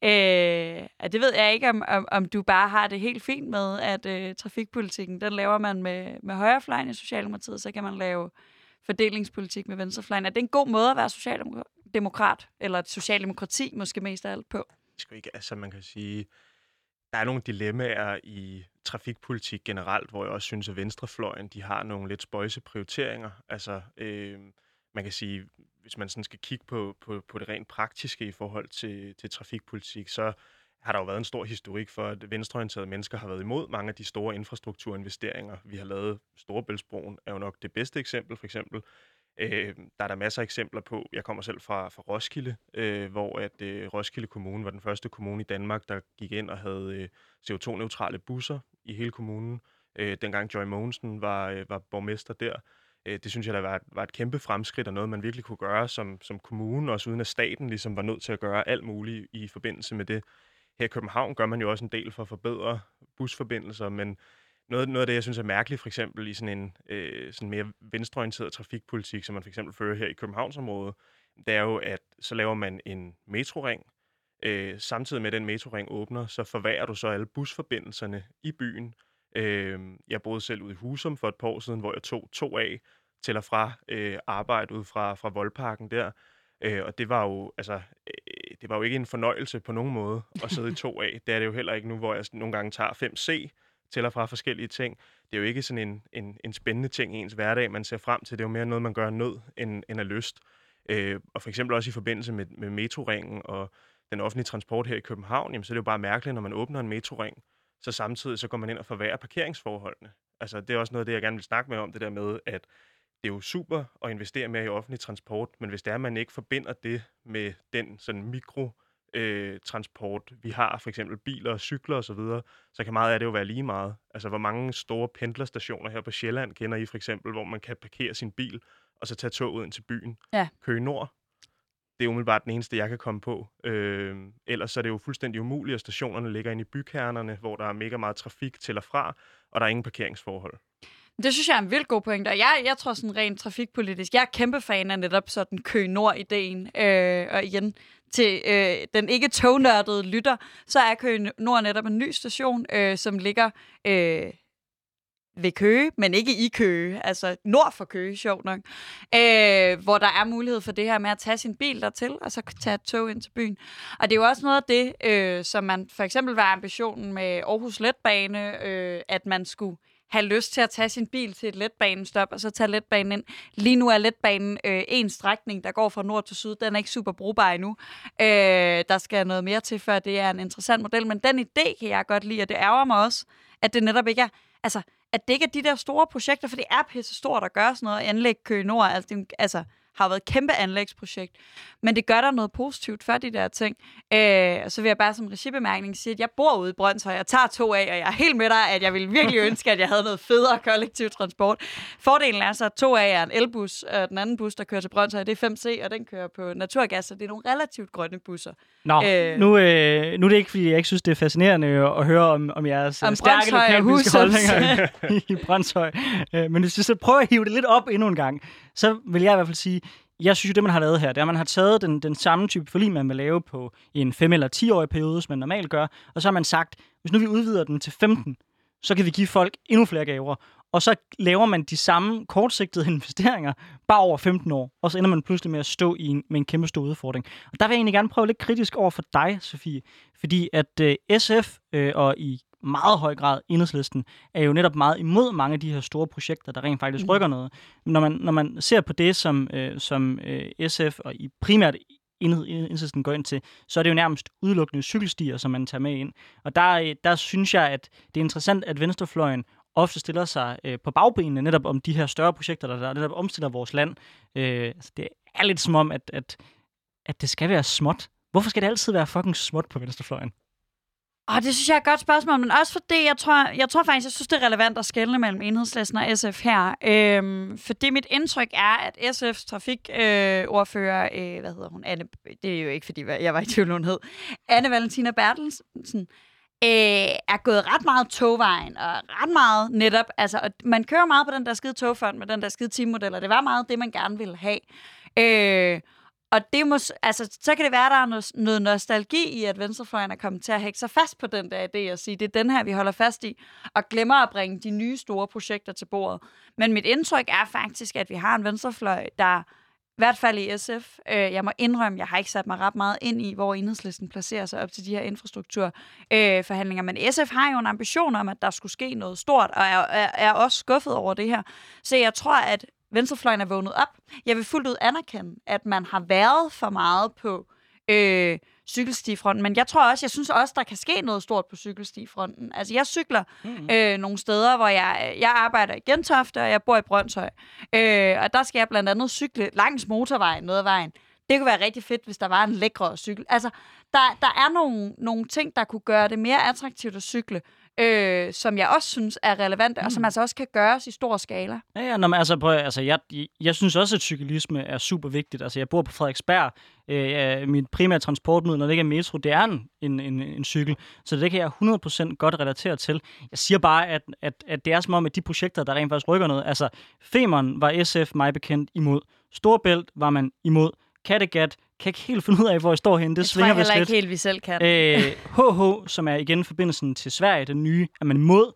Øh, det ved jeg ikke, om, om, om du bare har det helt fint med, at øh, trafikpolitikken, den laver man med, med højrefløjen i Socialdemokratiet, så kan man lave fordelingspolitik med venstrefløjen. Er det en god måde at være socialdemokrat, eller et socialdemokrati måske mest af alt på? Skal ikke, altså man kan sige, der er nogle dilemmaer i trafikpolitik generelt, hvor jeg også synes, at venstrefløjen, de har nogle lidt spøjse prioriteringer. Altså, øh, man kan sige, hvis man sådan skal kigge på, på, på det rent praktiske i forhold til, til trafikpolitik, så har der jo været en stor historik for, at venstreorienterede mennesker har været imod mange af de store infrastrukturinvesteringer. Vi har lavet Storebæltsbroen, er jo nok det bedste eksempel, for eksempel. Øh, der er der masser af eksempler på. Jeg kommer selv fra, fra Roskilde, øh, hvor at øh, Roskilde Kommune var den første kommune i Danmark, der gik ind og havde øh, CO2-neutrale busser i hele kommunen. Øh, dengang Joy Mogensen var, øh, var borgmester der. Øh, det synes jeg, der var, var et kæmpe fremskridt og noget, man virkelig kunne gøre som, som kommune, også uden at staten ligesom var nødt til at gøre alt muligt i forbindelse med det. Her i København gør man jo også en del for at forbedre busforbindelser, men noget, noget af det, jeg synes er mærkeligt, for eksempel i sådan en øh, sådan mere venstreorienteret trafikpolitik, som man for eksempel fører her i Københavnsområdet, det er jo, at så laver man en metroring, øh, samtidig med at den metroring åbner, så forværrer du så alle busforbindelserne i byen, Øh, jeg boede selv ude i Husum for et par år siden, hvor jeg tog to af til og fra øh, arbejde ud fra, fra Voldparken der. Øh, og det var jo altså det var jo ikke en fornøjelse på nogen måde at sidde i 2A. Det er det jo heller ikke nu, hvor jeg nogle gange tager 5C til og fra forskellige ting. Det er jo ikke sådan en, en, en spændende ting i ens hverdag, man ser frem til. Det er jo mere noget, man gør nød end, end af lyst. Øh, og for eksempel også i forbindelse med, med metroringen og den offentlige transport her i København, jamen, så er det jo bare mærkeligt, når man åbner en metroring, så samtidig så går man ind og forværrer parkeringsforholdene. Altså, det er også noget af det, jeg gerne vil snakke med om, det der med, at det er jo super at investere mere i offentlig transport, men hvis det er, at man ikke forbinder det med den sådan mikro øh, transport, vi har, for eksempel biler og cykler osv., så, så kan meget af det jo være lige meget. Altså, hvor mange store pendlerstationer her på Sjælland kender I for eksempel, hvor man kan parkere sin bil, og så tage toget ind til byen. Ja. Køge Nord, det er umiddelbart den eneste, jeg kan komme på. Øh, ellers så er det jo fuldstændig umuligt, at stationerne ligger inde i bykernerne, hvor der er mega meget trafik til og fra, og der er ingen parkeringsforhold. Det synes jeg er en vildt god pointe, og jeg, jeg tror sådan rent trafikpolitisk, jeg er kæmpe fan af netop sådan Køge Nord-ideen, øh, og igen, til øh, den ikke tognørdede lytter, så er Køge Nord netop en ny station, øh, som ligger øh, ved Køge, men ikke i Køge, altså nord for Køge, sjovt nok, øh, hvor der er mulighed for det her med at tage sin bil dertil, og så tage et tog ind til byen. Og det er jo også noget af det, øh, som man for eksempel var ambitionen med Aarhus Letbane, øh, at man skulle have lyst til at tage sin bil til et letbanestop, og så tage letbanen ind. Lige nu er letbanen øh, en strækning, der går fra nord til syd. Den er ikke super brugbar endnu. Øh, der skal noget mere til, før det er en interessant model. Men den idé kan jeg godt lide, og det ærger mig også, at det netop ikke er... Altså, at det ikke er de der store projekter, for det er pisse stort at gøre sådan noget. Anlæg Køge Nord, altså, det, altså har været et kæmpe anlægsprojekt. Men det gør der noget positivt for de der ting. Øh, så vil jeg bare som regibemærkning sige, at jeg bor ude i Brøndshøj, jeg tager to af, og jeg er helt med dig, at jeg ville virkelig [LAUGHS] ønske, at jeg havde noget federe kollektiv transport. Fordelen er så, at to af er en elbus, og den anden bus, der kører til Brøndshøj, det er 5C, og den kører på naturgas, så det er nogle relativt grønne busser. Nå, øh, nu, øh, nu er det ikke, fordi jeg ikke synes, det er fascinerende at høre om, om jeres om stærke lokalpolitiske holdninger [LAUGHS] i Brøndshøj. Øh, men hvis vi så prøver at hive det lidt op endnu en gang, så vil jeg i hvert fald sige, jeg synes jo, det man har lavet her, det er, at man har taget den, den samme type forlig, man vil lave på en 5 eller 10 årig periode, som man normalt gør, og så har man sagt, hvis nu vi udvider den til 15, så kan vi give folk endnu flere gaver. Og så laver man de samme kortsigtede [LAUGHS] investeringer bare over 15 år, og så ender man pludselig med at stå i en, med en kæmpe stor udfordring. Og der vil jeg egentlig gerne prøve lidt kritisk over for dig, Sofie, fordi at øh, SF øh, og i meget høj grad enhedslisten er jo netop meget imod mange af de her store projekter, der rent faktisk mm. rykker noget. Når man, når man ser på det, som, øh, som øh, SF og i primært enhedslisten går ind til, så er det jo nærmest udelukkende cykelstier, som man tager med ind. Og der, øh, der synes jeg, at det er interessant, at venstrefløjen ofte stiller sig øh, på bagbenene netop om de her større projekter, der, der netop omstiller vores land. Øh, altså det er lidt som om, at, at, at det skal være småt. Hvorfor skal det altid være fucking småt på venstrefløjen? Og det synes jeg er et godt spørgsmål, men også fordi jeg tror, jeg tror faktisk, jeg synes, det er relevant at skelne mellem enhedslisten og SF her. Øhm, fordi mit indtryk er, at SF's trafikordfører, øh, øh, hvad hedder hun, Anne, det er jo ikke, fordi jeg var i tvivl, hun hed, Anne Valentina Bertelsen, øh, er gået ret meget togvejen, og ret meget netop, altså, og man kører meget på den der skide togfond med den der skide teammodel, og det var meget det, man gerne ville have. Øh, og det må, altså, så kan det være, at der er noget, noget nostalgi i, at venstrefløjen er kommet til at hække sig fast på den der idé og sige, det er den her, vi holder fast i, og glemmer at bringe de nye store projekter til bordet. Men mit indtryk er faktisk, at vi har en venstrefløj, der i hvert fald i SF. Øh, jeg må indrømme, jeg har ikke sat mig ret meget ind i, hvor enhedslisten placerer sig op til de her infrastrukturforhandlinger. Øh, men SF har jo en ambition om, at der skulle ske noget stort, og er, er, er også skuffet over det her. Så jeg tror, at venstrefløjen er vågnet op. Jeg vil fuldt ud anerkende, at man har været for meget på øh, cykelstifronten, men jeg tror også, jeg synes også, der kan ske noget stort på cykelstifronten. Altså, jeg cykler mm-hmm. øh, nogle steder, hvor jeg, jeg arbejder i Gentofte, og jeg bor i Brøndshøj. Øh, og der skal jeg blandt andet cykle langs motorvejen, noget af vejen. Det kunne være rigtig fedt, hvis der var en lækre cykel. Altså, der, der er nogle, nogle ting, der kunne gøre det mere attraktivt at cykle øh, som jeg også synes er relevante, mm. og som mm. altså også kan gøres i stor skala. Ja, ja når man, altså, prøv, altså jeg, jeg synes også, at cyklisme er super vigtigt. Altså, jeg bor på Frederiksberg. Øh, mit primære transportmiddel, når det ikke er metro, det er en, en, en, en cykel. Så det kan jeg 100% godt relatere til. Jeg siger bare, at, at, at det er som om, at de projekter, der rent faktisk rykker noget, altså Femern var SF mig bekendt imod. Storbælt var man imod. Kattegat kan ikke helt finde ud af, hvor jeg står henne. Det jeg svinger tror jeg heller ikke helt, vi selv kan. Øh, HH, som er igen forbindelsen til Sverige, den nye, er man imod.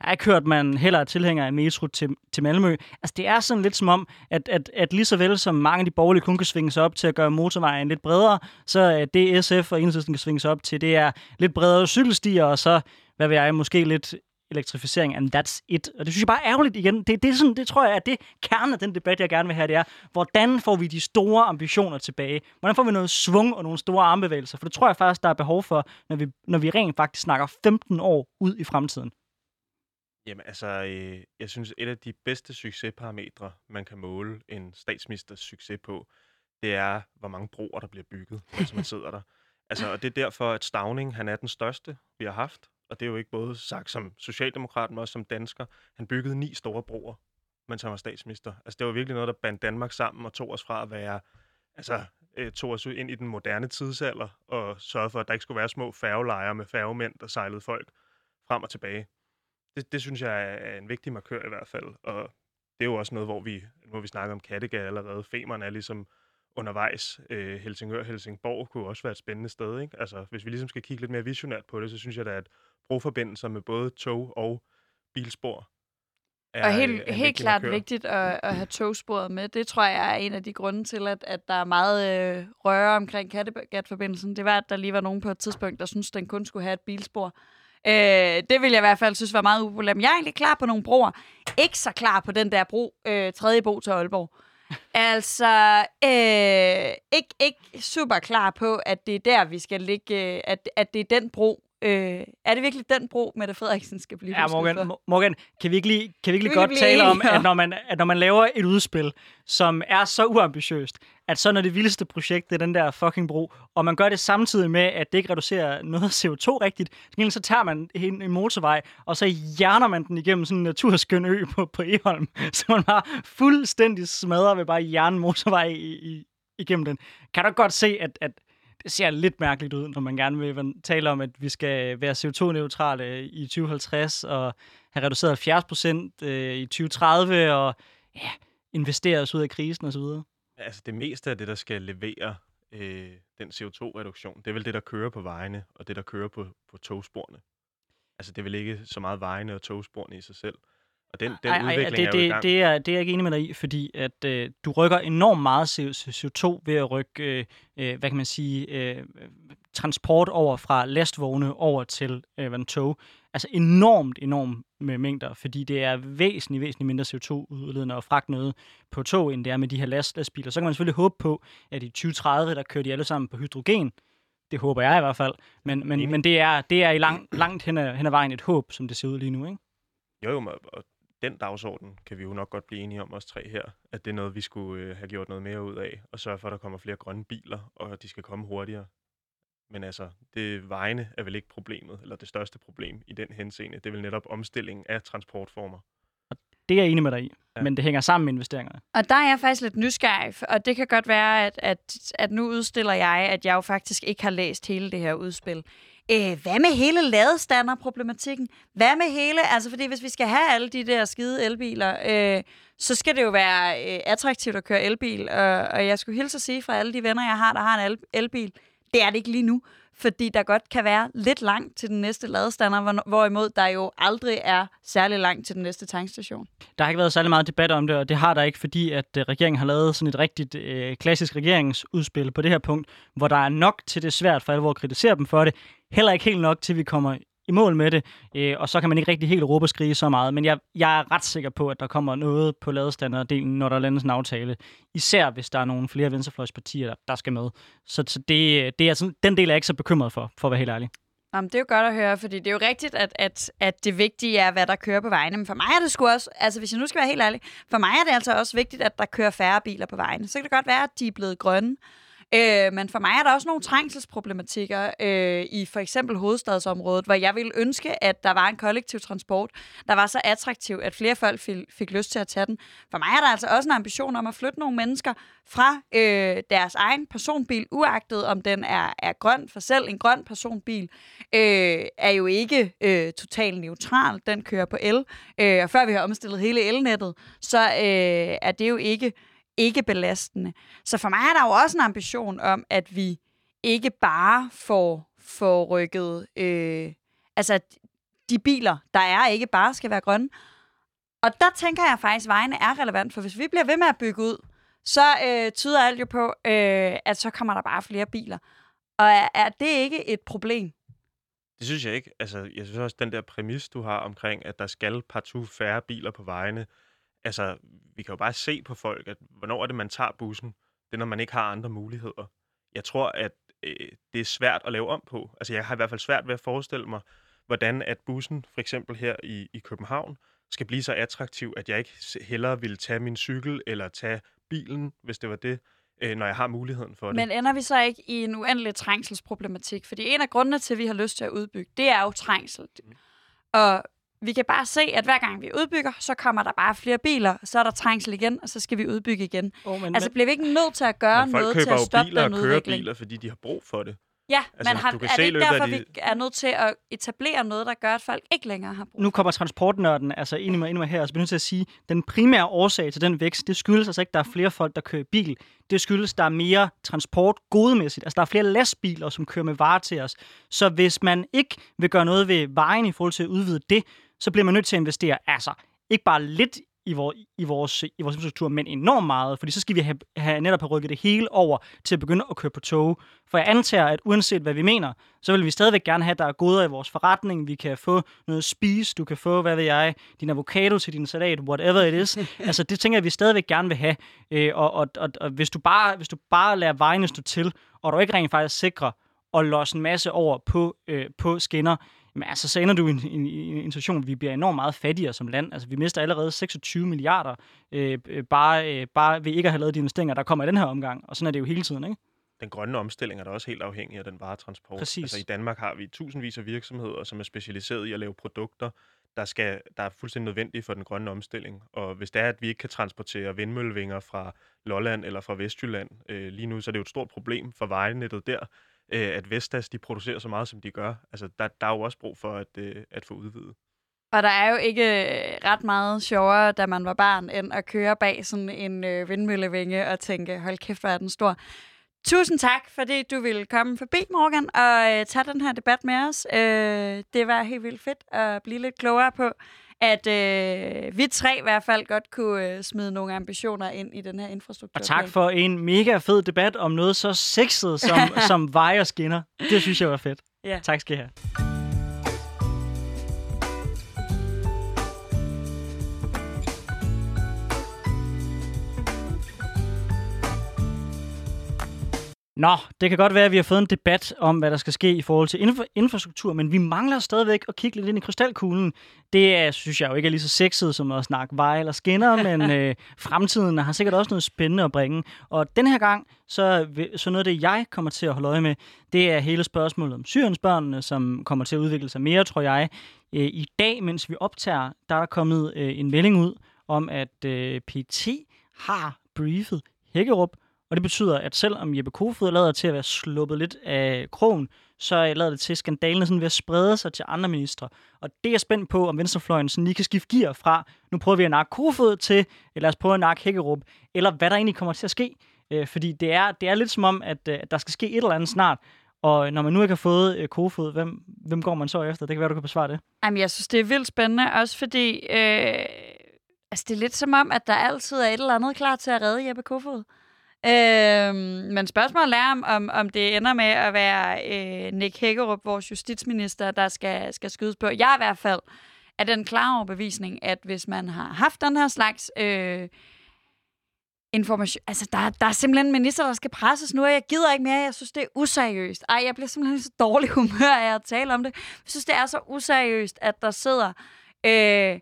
Jeg har ikke hørt, at man heller er tilhænger af metro til, til Malmø. Altså, det er sådan lidt som om, at, at, at lige så vel som mange af de borgerlige kun kan svinge sig op til at gøre motorvejen lidt bredere, så er det SF og Enhedslisten kan svinge sig op til, det er lidt bredere cykelstier, og så, hvad vil jeg, måske lidt elektrificering, and that's it. Og det synes jeg bare er ærgerligt igen. Det, det, er sådan, det tror jeg er det kerne af den debat, jeg gerne vil have, det er, hvordan får vi de store ambitioner tilbage? Hvordan får vi noget svung og nogle store armbevægelser? For det tror jeg faktisk, der er behov for, når vi, når vi rent faktisk snakker 15 år ud i fremtiden. Jamen altså, øh, jeg synes, et af de bedste succesparametre, man kan måle en statsministers succes på, det er, hvor mange broer, der bliver bygget, mens man [LAUGHS] sidder der. Altså, og det er derfor, at Stavning, han er den største, vi har haft og det er jo ikke både sagt som socialdemokrat, men også som dansker, han byggede ni store broer, mens han var statsminister. Altså det var virkelig noget, der bandt Danmark sammen og tog os fra at være, altså øh, tog os ind i den moderne tidsalder og sørgede for, at der ikke skulle være små færgelejre med færgemænd, der sejlede folk frem og tilbage. Det, det synes jeg er en vigtig markør i hvert fald, og det er jo også noget, hvor vi, nu har vi snakket om Kattegat allerede, Femern er ligesom undervejs. Øh, Helsingør-Helsingborg kunne også være et spændende sted. Ikke? Altså, hvis vi ligesom skal kigge lidt mere visionært på det, så synes jeg da, at broforbindelser med både tog og bilspor er, og helt, er helt klart markør. vigtigt at, at have togsporet med. Det tror jeg er en af de grunde til, at, at der er meget øh, røre omkring Kattegat-forbindelsen. Det var, at der lige var nogen på et tidspunkt, der synes den kun skulle have et bilspor. Øh, det vil jeg i hvert fald synes var meget upopulært. Men jeg er egentlig klar på nogle broer. Ikke så klar på den der bro, øh, tredje bro til Aalborg. Altså, øh, ikke, ikke super klar på, at det er der, vi skal ligge, øh, at, at det er den bro, Øh, er det virkelig den bro, Mette Frederiksen skal blive Ja, Morgan, for? Morgan kan vi ikke lige, kan vi ikke lige godt tale om, at når, man, at når man laver et udspil, som er så uambitiøst, at så når det vildeste projekt, det er den der fucking bro, og man gør det samtidig med, at det ikke reducerer noget CO2 rigtigt, så tager man en, en motorvej, og så hjerner man den igennem sådan en naturskøn ø på, på Eholm, [LAUGHS] så man bare fuldstændig smadrer ved bare hjerne motorvej i, i, igennem den. Kan du godt se, at, at det ser lidt mærkeligt ud, når man gerne vil tale om, at vi skal være CO2-neutrale i 2050 og have reduceret 70 procent øh, i 2030 og ja, investere os ud af krisen osv.? Altså det meste af det, der skal levere øh, den CO2-reduktion, det er vel det, der kører på vejene, og det, der kører på, på togsporene. Altså det er vel ikke så meget vejene og togsporene i sig selv. Og den, den Ej, ej, udvikling det, er det, gang. det, er, det er jeg ikke enig med dig i, fordi at øh, du rykker enormt meget CO2 ved at rykke, øh, øh, hvad kan man sige, øh, transport over fra lastvogne over til øh, tog. Altså enormt, enormt med mængder, fordi det er væsentligt, væsentligt mindre CO2-udledende at fragte noget på tog, end det er med de her last, lastbiler. Så kan man selvfølgelig håbe på, at i 2030, der kører de alle sammen på hydrogen. Det håber jeg i hvert fald. Men, men, men det, er, det er i lang, langt hen ad, hen ad vejen et håb, som det ser ud lige nu. Ikke? Jo, jo, og den dagsorden kan vi jo nok godt blive enige om os tre her, at det er noget, vi skulle øh, have gjort noget mere ud af, og sørge for, at der kommer flere grønne biler, og at de skal komme hurtigere. Men altså, det vejene er vel ikke problemet, eller det største problem i den henseende. Det er vel netop omstilling af transportformer. Det er jeg enig med dig i. Ja. Men det hænger sammen med investeringerne. Og der er jeg faktisk lidt nysgerrig, og det kan godt være, at, at, at nu udstiller jeg, at jeg jo faktisk ikke har læst hele det her udspil. Øh, hvad med hele ladestanderproblematikken? Hvad med hele, altså fordi hvis vi skal have alle de der skide elbiler, øh, så skal det jo være øh, attraktivt at køre elbil, og, og jeg skulle hilse at sige fra alle de venner, jeg har, der har en el- elbil, det er det ikke lige nu, fordi der godt kan være lidt langt til den næste ladestander, hvor- hvorimod der jo aldrig er særlig langt til den næste tankstation. Der har ikke været særlig meget debat om det, og det har der ikke, fordi at øh, regeringen har lavet sådan et rigtigt øh, klassisk regeringsudspil på det her punkt, hvor der er nok til det svært for alvor at kritisere dem for det. Heller ikke helt nok til, vi kommer i mål med det, øh, og så kan man ikke rigtig helt råbe og skrige så meget. Men jeg, jeg er ret sikker på, at der kommer noget på ladestanderdelen, når der landes en aftale. Især hvis der er nogle flere venstrefløjspartier, der, der skal med. Så, så det, det er sådan, den del er jeg ikke så bekymret for, for at være helt ærlig. Jamen, det er jo godt at høre, fordi det er jo rigtigt, at, at, at det vigtige er, hvad der kører på vejene. Men for mig er det sgu også, altså hvis jeg nu skal være helt ærlig, for mig er det altså også vigtigt, at der kører færre biler på vejene. Så kan det godt være, at de er blevet grønne. Øh, men for mig er der også nogle trængselsproblematikker øh, i for eksempel hovedstadsområdet, hvor jeg ville ønske, at der var en kollektiv transport, der var så attraktiv, at flere folk fik, fik lyst til at tage den. For mig er der altså også en ambition om at flytte nogle mennesker fra øh, deres egen personbil, uagtet om den er, er grøn, for selv en grøn personbil øh, er jo ikke øh, totalt neutral. Den kører på el, øh, og før vi har omstillet hele elnettet, så øh, er det jo ikke ikke belastende. Så for mig er der jo også en ambition om, at vi ikke bare får, får rykket... Øh, altså, de biler, der er, ikke bare skal være grønne. Og der tænker jeg faktisk, at vejene er relevant, for hvis vi bliver ved med at bygge ud, så øh, tyder alt jo på, øh, at så kommer der bare flere biler. Og er, er det ikke et problem? Det synes jeg ikke. Altså, jeg synes også, den der præmis, du har omkring, at der skal partout færre biler på vejene, altså, vi kan jo bare se på folk, at hvornår er det, man tager bussen? Det er, når man ikke har andre muligheder. Jeg tror, at øh, det er svært at lave om på. Altså, jeg har i hvert fald svært ved at forestille mig, hvordan at bussen, for eksempel her i, i København, skal blive så attraktiv, at jeg ikke hellere vil tage min cykel eller tage bilen, hvis det var det, øh, når jeg har muligheden for det. Men ender vi så ikke i en uendelig trængselsproblematik? Fordi en af grundene til, at vi har lyst til at udbygge, det er jo trængsel. Mm. Og vi kan bare se, at hver gang vi udbygger, så kommer der bare flere biler, så er der trængsel igen, og så skal vi udbygge igen. Oh, men, Altså bliver vi ikke nødt til at gøre Men folk noget til køber at stoppe biler den kører udvikling? biler, fordi de har brug for det. Ja, Altså, men har, du kan er se det ikke derfor, de- vi er nødt til at etablere noget, der gør, at folk ikke længere har brug nu kommer transportnørden altså ind i mig, ind i mig her, og så bliver nødt til at sige, at den primære årsag til den vækst, det skyldes altså ikke, at der er flere folk, der kører i bil. Det skyldes, at der er mere transport godemæssigt. Altså, der er flere lastbiler, som kører med varer til os. Så hvis man ikke vil gøre noget ved vejen i forhold til at udvide det, så bliver man nødt til at investere, altså, ikke bare lidt i, vor, i, vores, i vores infrastruktur, men enormt meget, fordi så skal vi have, have netop have rykket det hele over til at begynde at køre på tog. For jeg antager, at uanset hvad vi mener, så vil vi stadigvæk gerne have, at der er goder i vores forretning. Vi kan få noget at spise, du kan få, hvad ved jeg, din avocado til din salat, whatever it is. [LAUGHS] altså, det tænker jeg, vi stadigvæk gerne vil have. Øh, og, og, og, og hvis, du bare, hvis du bare lader vejene stå til, og du ikke rent faktisk sikrer at losse en masse over på, øh, på skinner, men altså, så ender du i en, en, en, situation, vi bliver enormt meget fattigere som land. Altså, vi mister allerede 26 milliarder øh, øh, bare, øh, bare ved ikke at have lavet de investeringer, der kommer i den her omgang. Og sådan er det jo hele tiden, ikke? Den grønne omstilling er da også helt afhængig af den varetransport. Præcis. Altså, I Danmark har vi tusindvis af virksomheder, som er specialiseret i at lave produkter, der, skal, der er fuldstændig nødvendige for den grønne omstilling. Og hvis det er, at vi ikke kan transportere vindmøllevinger fra Lolland eller fra Vestjylland øh, lige nu, så er det jo et stort problem for vejnettet der, øh, at Vestas de producerer så meget, som de gør. Altså, der, der er jo også brug for at, øh, at få udvidet. Og der er jo ikke øh, ret meget sjovere, da man var barn, end at køre bag sådan en øh, vindmøllevinge og tænke, hold kæft, hvor er den stor. Tusind tak, fordi du ville komme forbi, Morgan, og øh, tage den her debat med os. Øh, det var helt vildt fedt at blive lidt klogere på, at øh, vi tre i hvert fald godt kunne øh, smide nogle ambitioner ind i den her infrastruktur. Og tak for en mega fed debat om noget så sexet som, [LAUGHS] som veje og skinner. Det synes jeg var fedt. Ja. Tak skal I have. Nå, det kan godt være, at vi har fået en debat om, hvad der skal ske i forhold til infra- infrastruktur, men vi mangler stadigvæk at kigge lidt ind i krystalkuglen. Det er, synes jeg jo ikke er lige så sexet som at snakke veje eller skinner, [LAUGHS] men øh, fremtiden har sikkert også noget spændende at bringe. Og den her gang, så, så noget af det, jeg kommer til at holde øje med, det er hele spørgsmålet om Syriensbørnene, som kommer til at udvikle sig mere, tror jeg. Øh, I dag, mens vi optager, der er der kommet øh, en melding ud om, at øh, PT har briefet Hækkerup og det betyder, at selvom Jeppe Kofod lader til at være sluppet lidt af krogen, så øh, lader det til, at skandalen sådan ved at sprede sig til andre ministre. Og det er jeg spændt på, om Venstrefløjen sådan lige kan skifte gear fra, nu prøver vi at nakke Kofod til, eller lad os prøve at nakke Hækkerup, eller hvad der egentlig kommer til at ske. Øh, fordi det er, det er lidt som om, at, øh, at der skal ske et eller andet snart. Og når man nu ikke har fået øh, Kofod, hvem, hvem går man så efter? Det kan være, du kan besvare det. Jamen, jeg synes, det er vildt spændende, også fordi øh, altså, det er lidt som om, at der altid er et eller andet klar til at redde Jeppe Kofod. Øhm, men spørgsmålet er, om, om, om det ender med at være øh, Nick Hækkerup, vores justitsminister, der skal, skal skydes på. Jeg er i hvert fald af den klare overbevisning, at hvis man har haft den her slags øh, information... Altså, der, der er simpelthen en minister, der skal presses nu, og jeg gider ikke mere. Jeg synes, det er useriøst. Ej, jeg bliver simpelthen så dårlig humør af at tale om det. Jeg synes, det er så useriøst, at der sidder... Øh,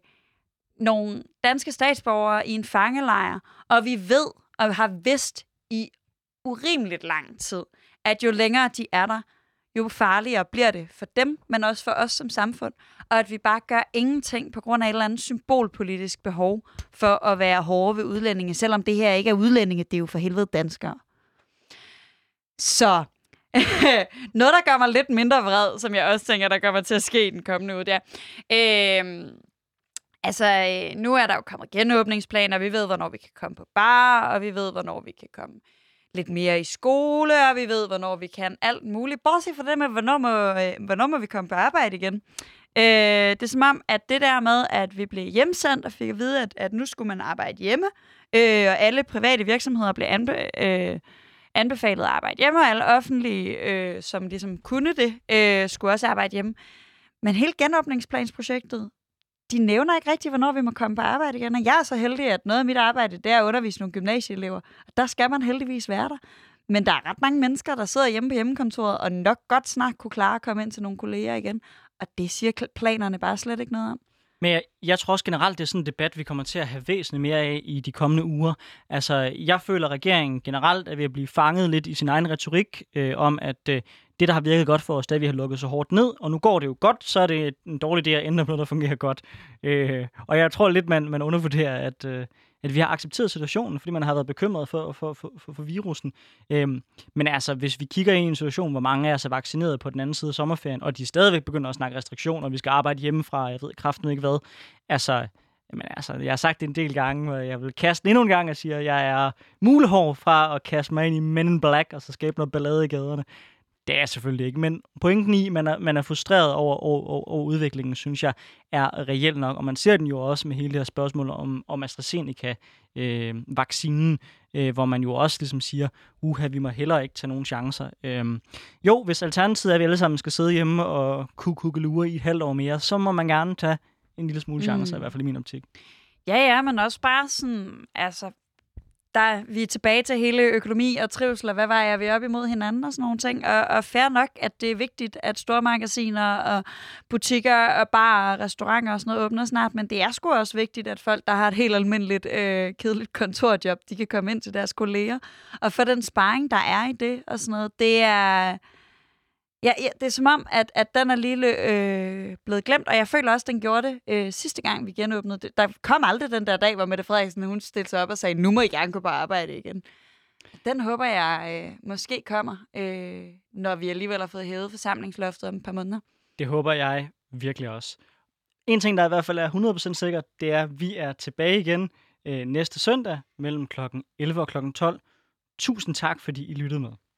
nogle danske statsborgere i en fangelejr, og vi ved og har vidst i urimeligt lang tid, at jo længere de er der, jo farligere bliver det for dem, men også for os som samfund, og at vi bare gør ingenting på grund af et eller andet symbolpolitisk behov for at være hårde ved udlændinge, selvom det her ikke er udlændinge, det er jo for helvede danskere. Så [LAUGHS] noget, der gør mig lidt mindre vred, som jeg også tænker, der kommer til at ske i den kommende uge, det er, øh, Altså, øh, nu er der jo kommet genåbningsplaner, vi ved, hvornår vi kan komme på bar, og vi ved, hvornår vi kan komme lidt mere i skole, og vi ved, hvornår vi kan alt muligt. Bortset fra det med, hvornår må, øh, hvornår må vi komme på arbejde igen. Øh, det er som om, at det der med, at vi blev hjemsendt og fik at vide, at, at nu skulle man arbejde hjemme, øh, og alle private virksomheder blev anbe, øh, anbefalet at arbejde hjemme, og alle offentlige, øh, som ligesom kunne det, øh, skulle også arbejde hjemme. Men hele genåbningsplansprojektet de nævner ikke rigtigt, hvornår vi må komme på arbejde igen. Og jeg er så heldig, at noget af mit arbejde, det er at undervise nogle gymnasieelever. Og der skal man heldigvis være der. Men der er ret mange mennesker, der sidder hjemme på hjemmekontoret, og nok godt snart kunne klare at komme ind til nogle kolleger igen. Og det siger planerne bare slet ikke noget om. Men jeg, jeg tror også generelt, det er sådan en debat, vi kommer til at have væsentligt mere af i de kommende uger. Altså, jeg føler, at regeringen generelt er ved at blive fanget lidt i sin egen retorik øh, om, at øh, det, der har virket godt for os, da vi har lukket så hårdt ned, og nu går det jo godt, så er det en dårlig idé at ændre på noget, der fungerer godt. Øh, og jeg tror lidt, man, man undervurderer, at, øh, at vi har accepteret situationen, fordi man har været bekymret for, for, for, for, for virusen. Øh, men altså, hvis vi kigger i en situation, hvor mange af os er vaccineret på den anden side af sommerferien, og de stadigvæk begynder at snakke restriktioner, og vi skal arbejde hjemmefra, jeg ved kraften ikke hvad, altså, Jamen altså, jeg har sagt det en del gange, og jeg vil kaste endnu en gang og siger, at jeg er mulehår fra at kaste mig ind i Men in Black, og så skabe noget ballade i gaderne. Det er selvfølgelig ikke, men pointen i, at man er, man er frustreret over, over, over, over udviklingen, synes jeg, er reelt nok. Og man ser den jo også med hele det her spørgsmål om, om AstraZeneca-vaccinen, øh, øh, hvor man jo også ligesom siger, uha, vi må heller ikke tage nogen chancer. Øh, jo, hvis alternativet er, at vi alle sammen skal sidde hjemme og kukke i et halvt år mere, så må man gerne tage en lille smule chancer, mm. i hvert fald i min optik. Ja, ja, men også bare sådan, altså, der vi er tilbage til hele økonomi og trivsel, og hvad var jeg vi op imod hinanden og sådan nogle ting. Og, og fair nok, at det er vigtigt, at store magasiner og butikker og barer og restauranter og sådan noget åbner snart, men det er sgu også vigtigt, at folk, der har et helt almindeligt øh, kedeligt [LAUGHS] kontorjob, de kan komme ind til deres kolleger og få den sparring, der er i det og sådan noget. Det er Ja, ja, det er som om, at, at den er lille øh, blevet glemt, og jeg føler også, at den gjorde det øh, sidste gang, vi genåbnede det. Der kom aldrig den der dag, hvor Mette Frederiksen hun stillede sig op og sagde, nu må I gerne gå på arbejde igen. Den håber jeg øh, måske kommer, øh, når vi alligevel har fået hævet forsamlingsloftet om et par måneder. Det håber jeg virkelig også. en ting, der i hvert fald er 100% sikkert, det er, at vi er tilbage igen øh, næste søndag mellem kl. 11 og kl. 12. Tusind tak, fordi I lyttede med.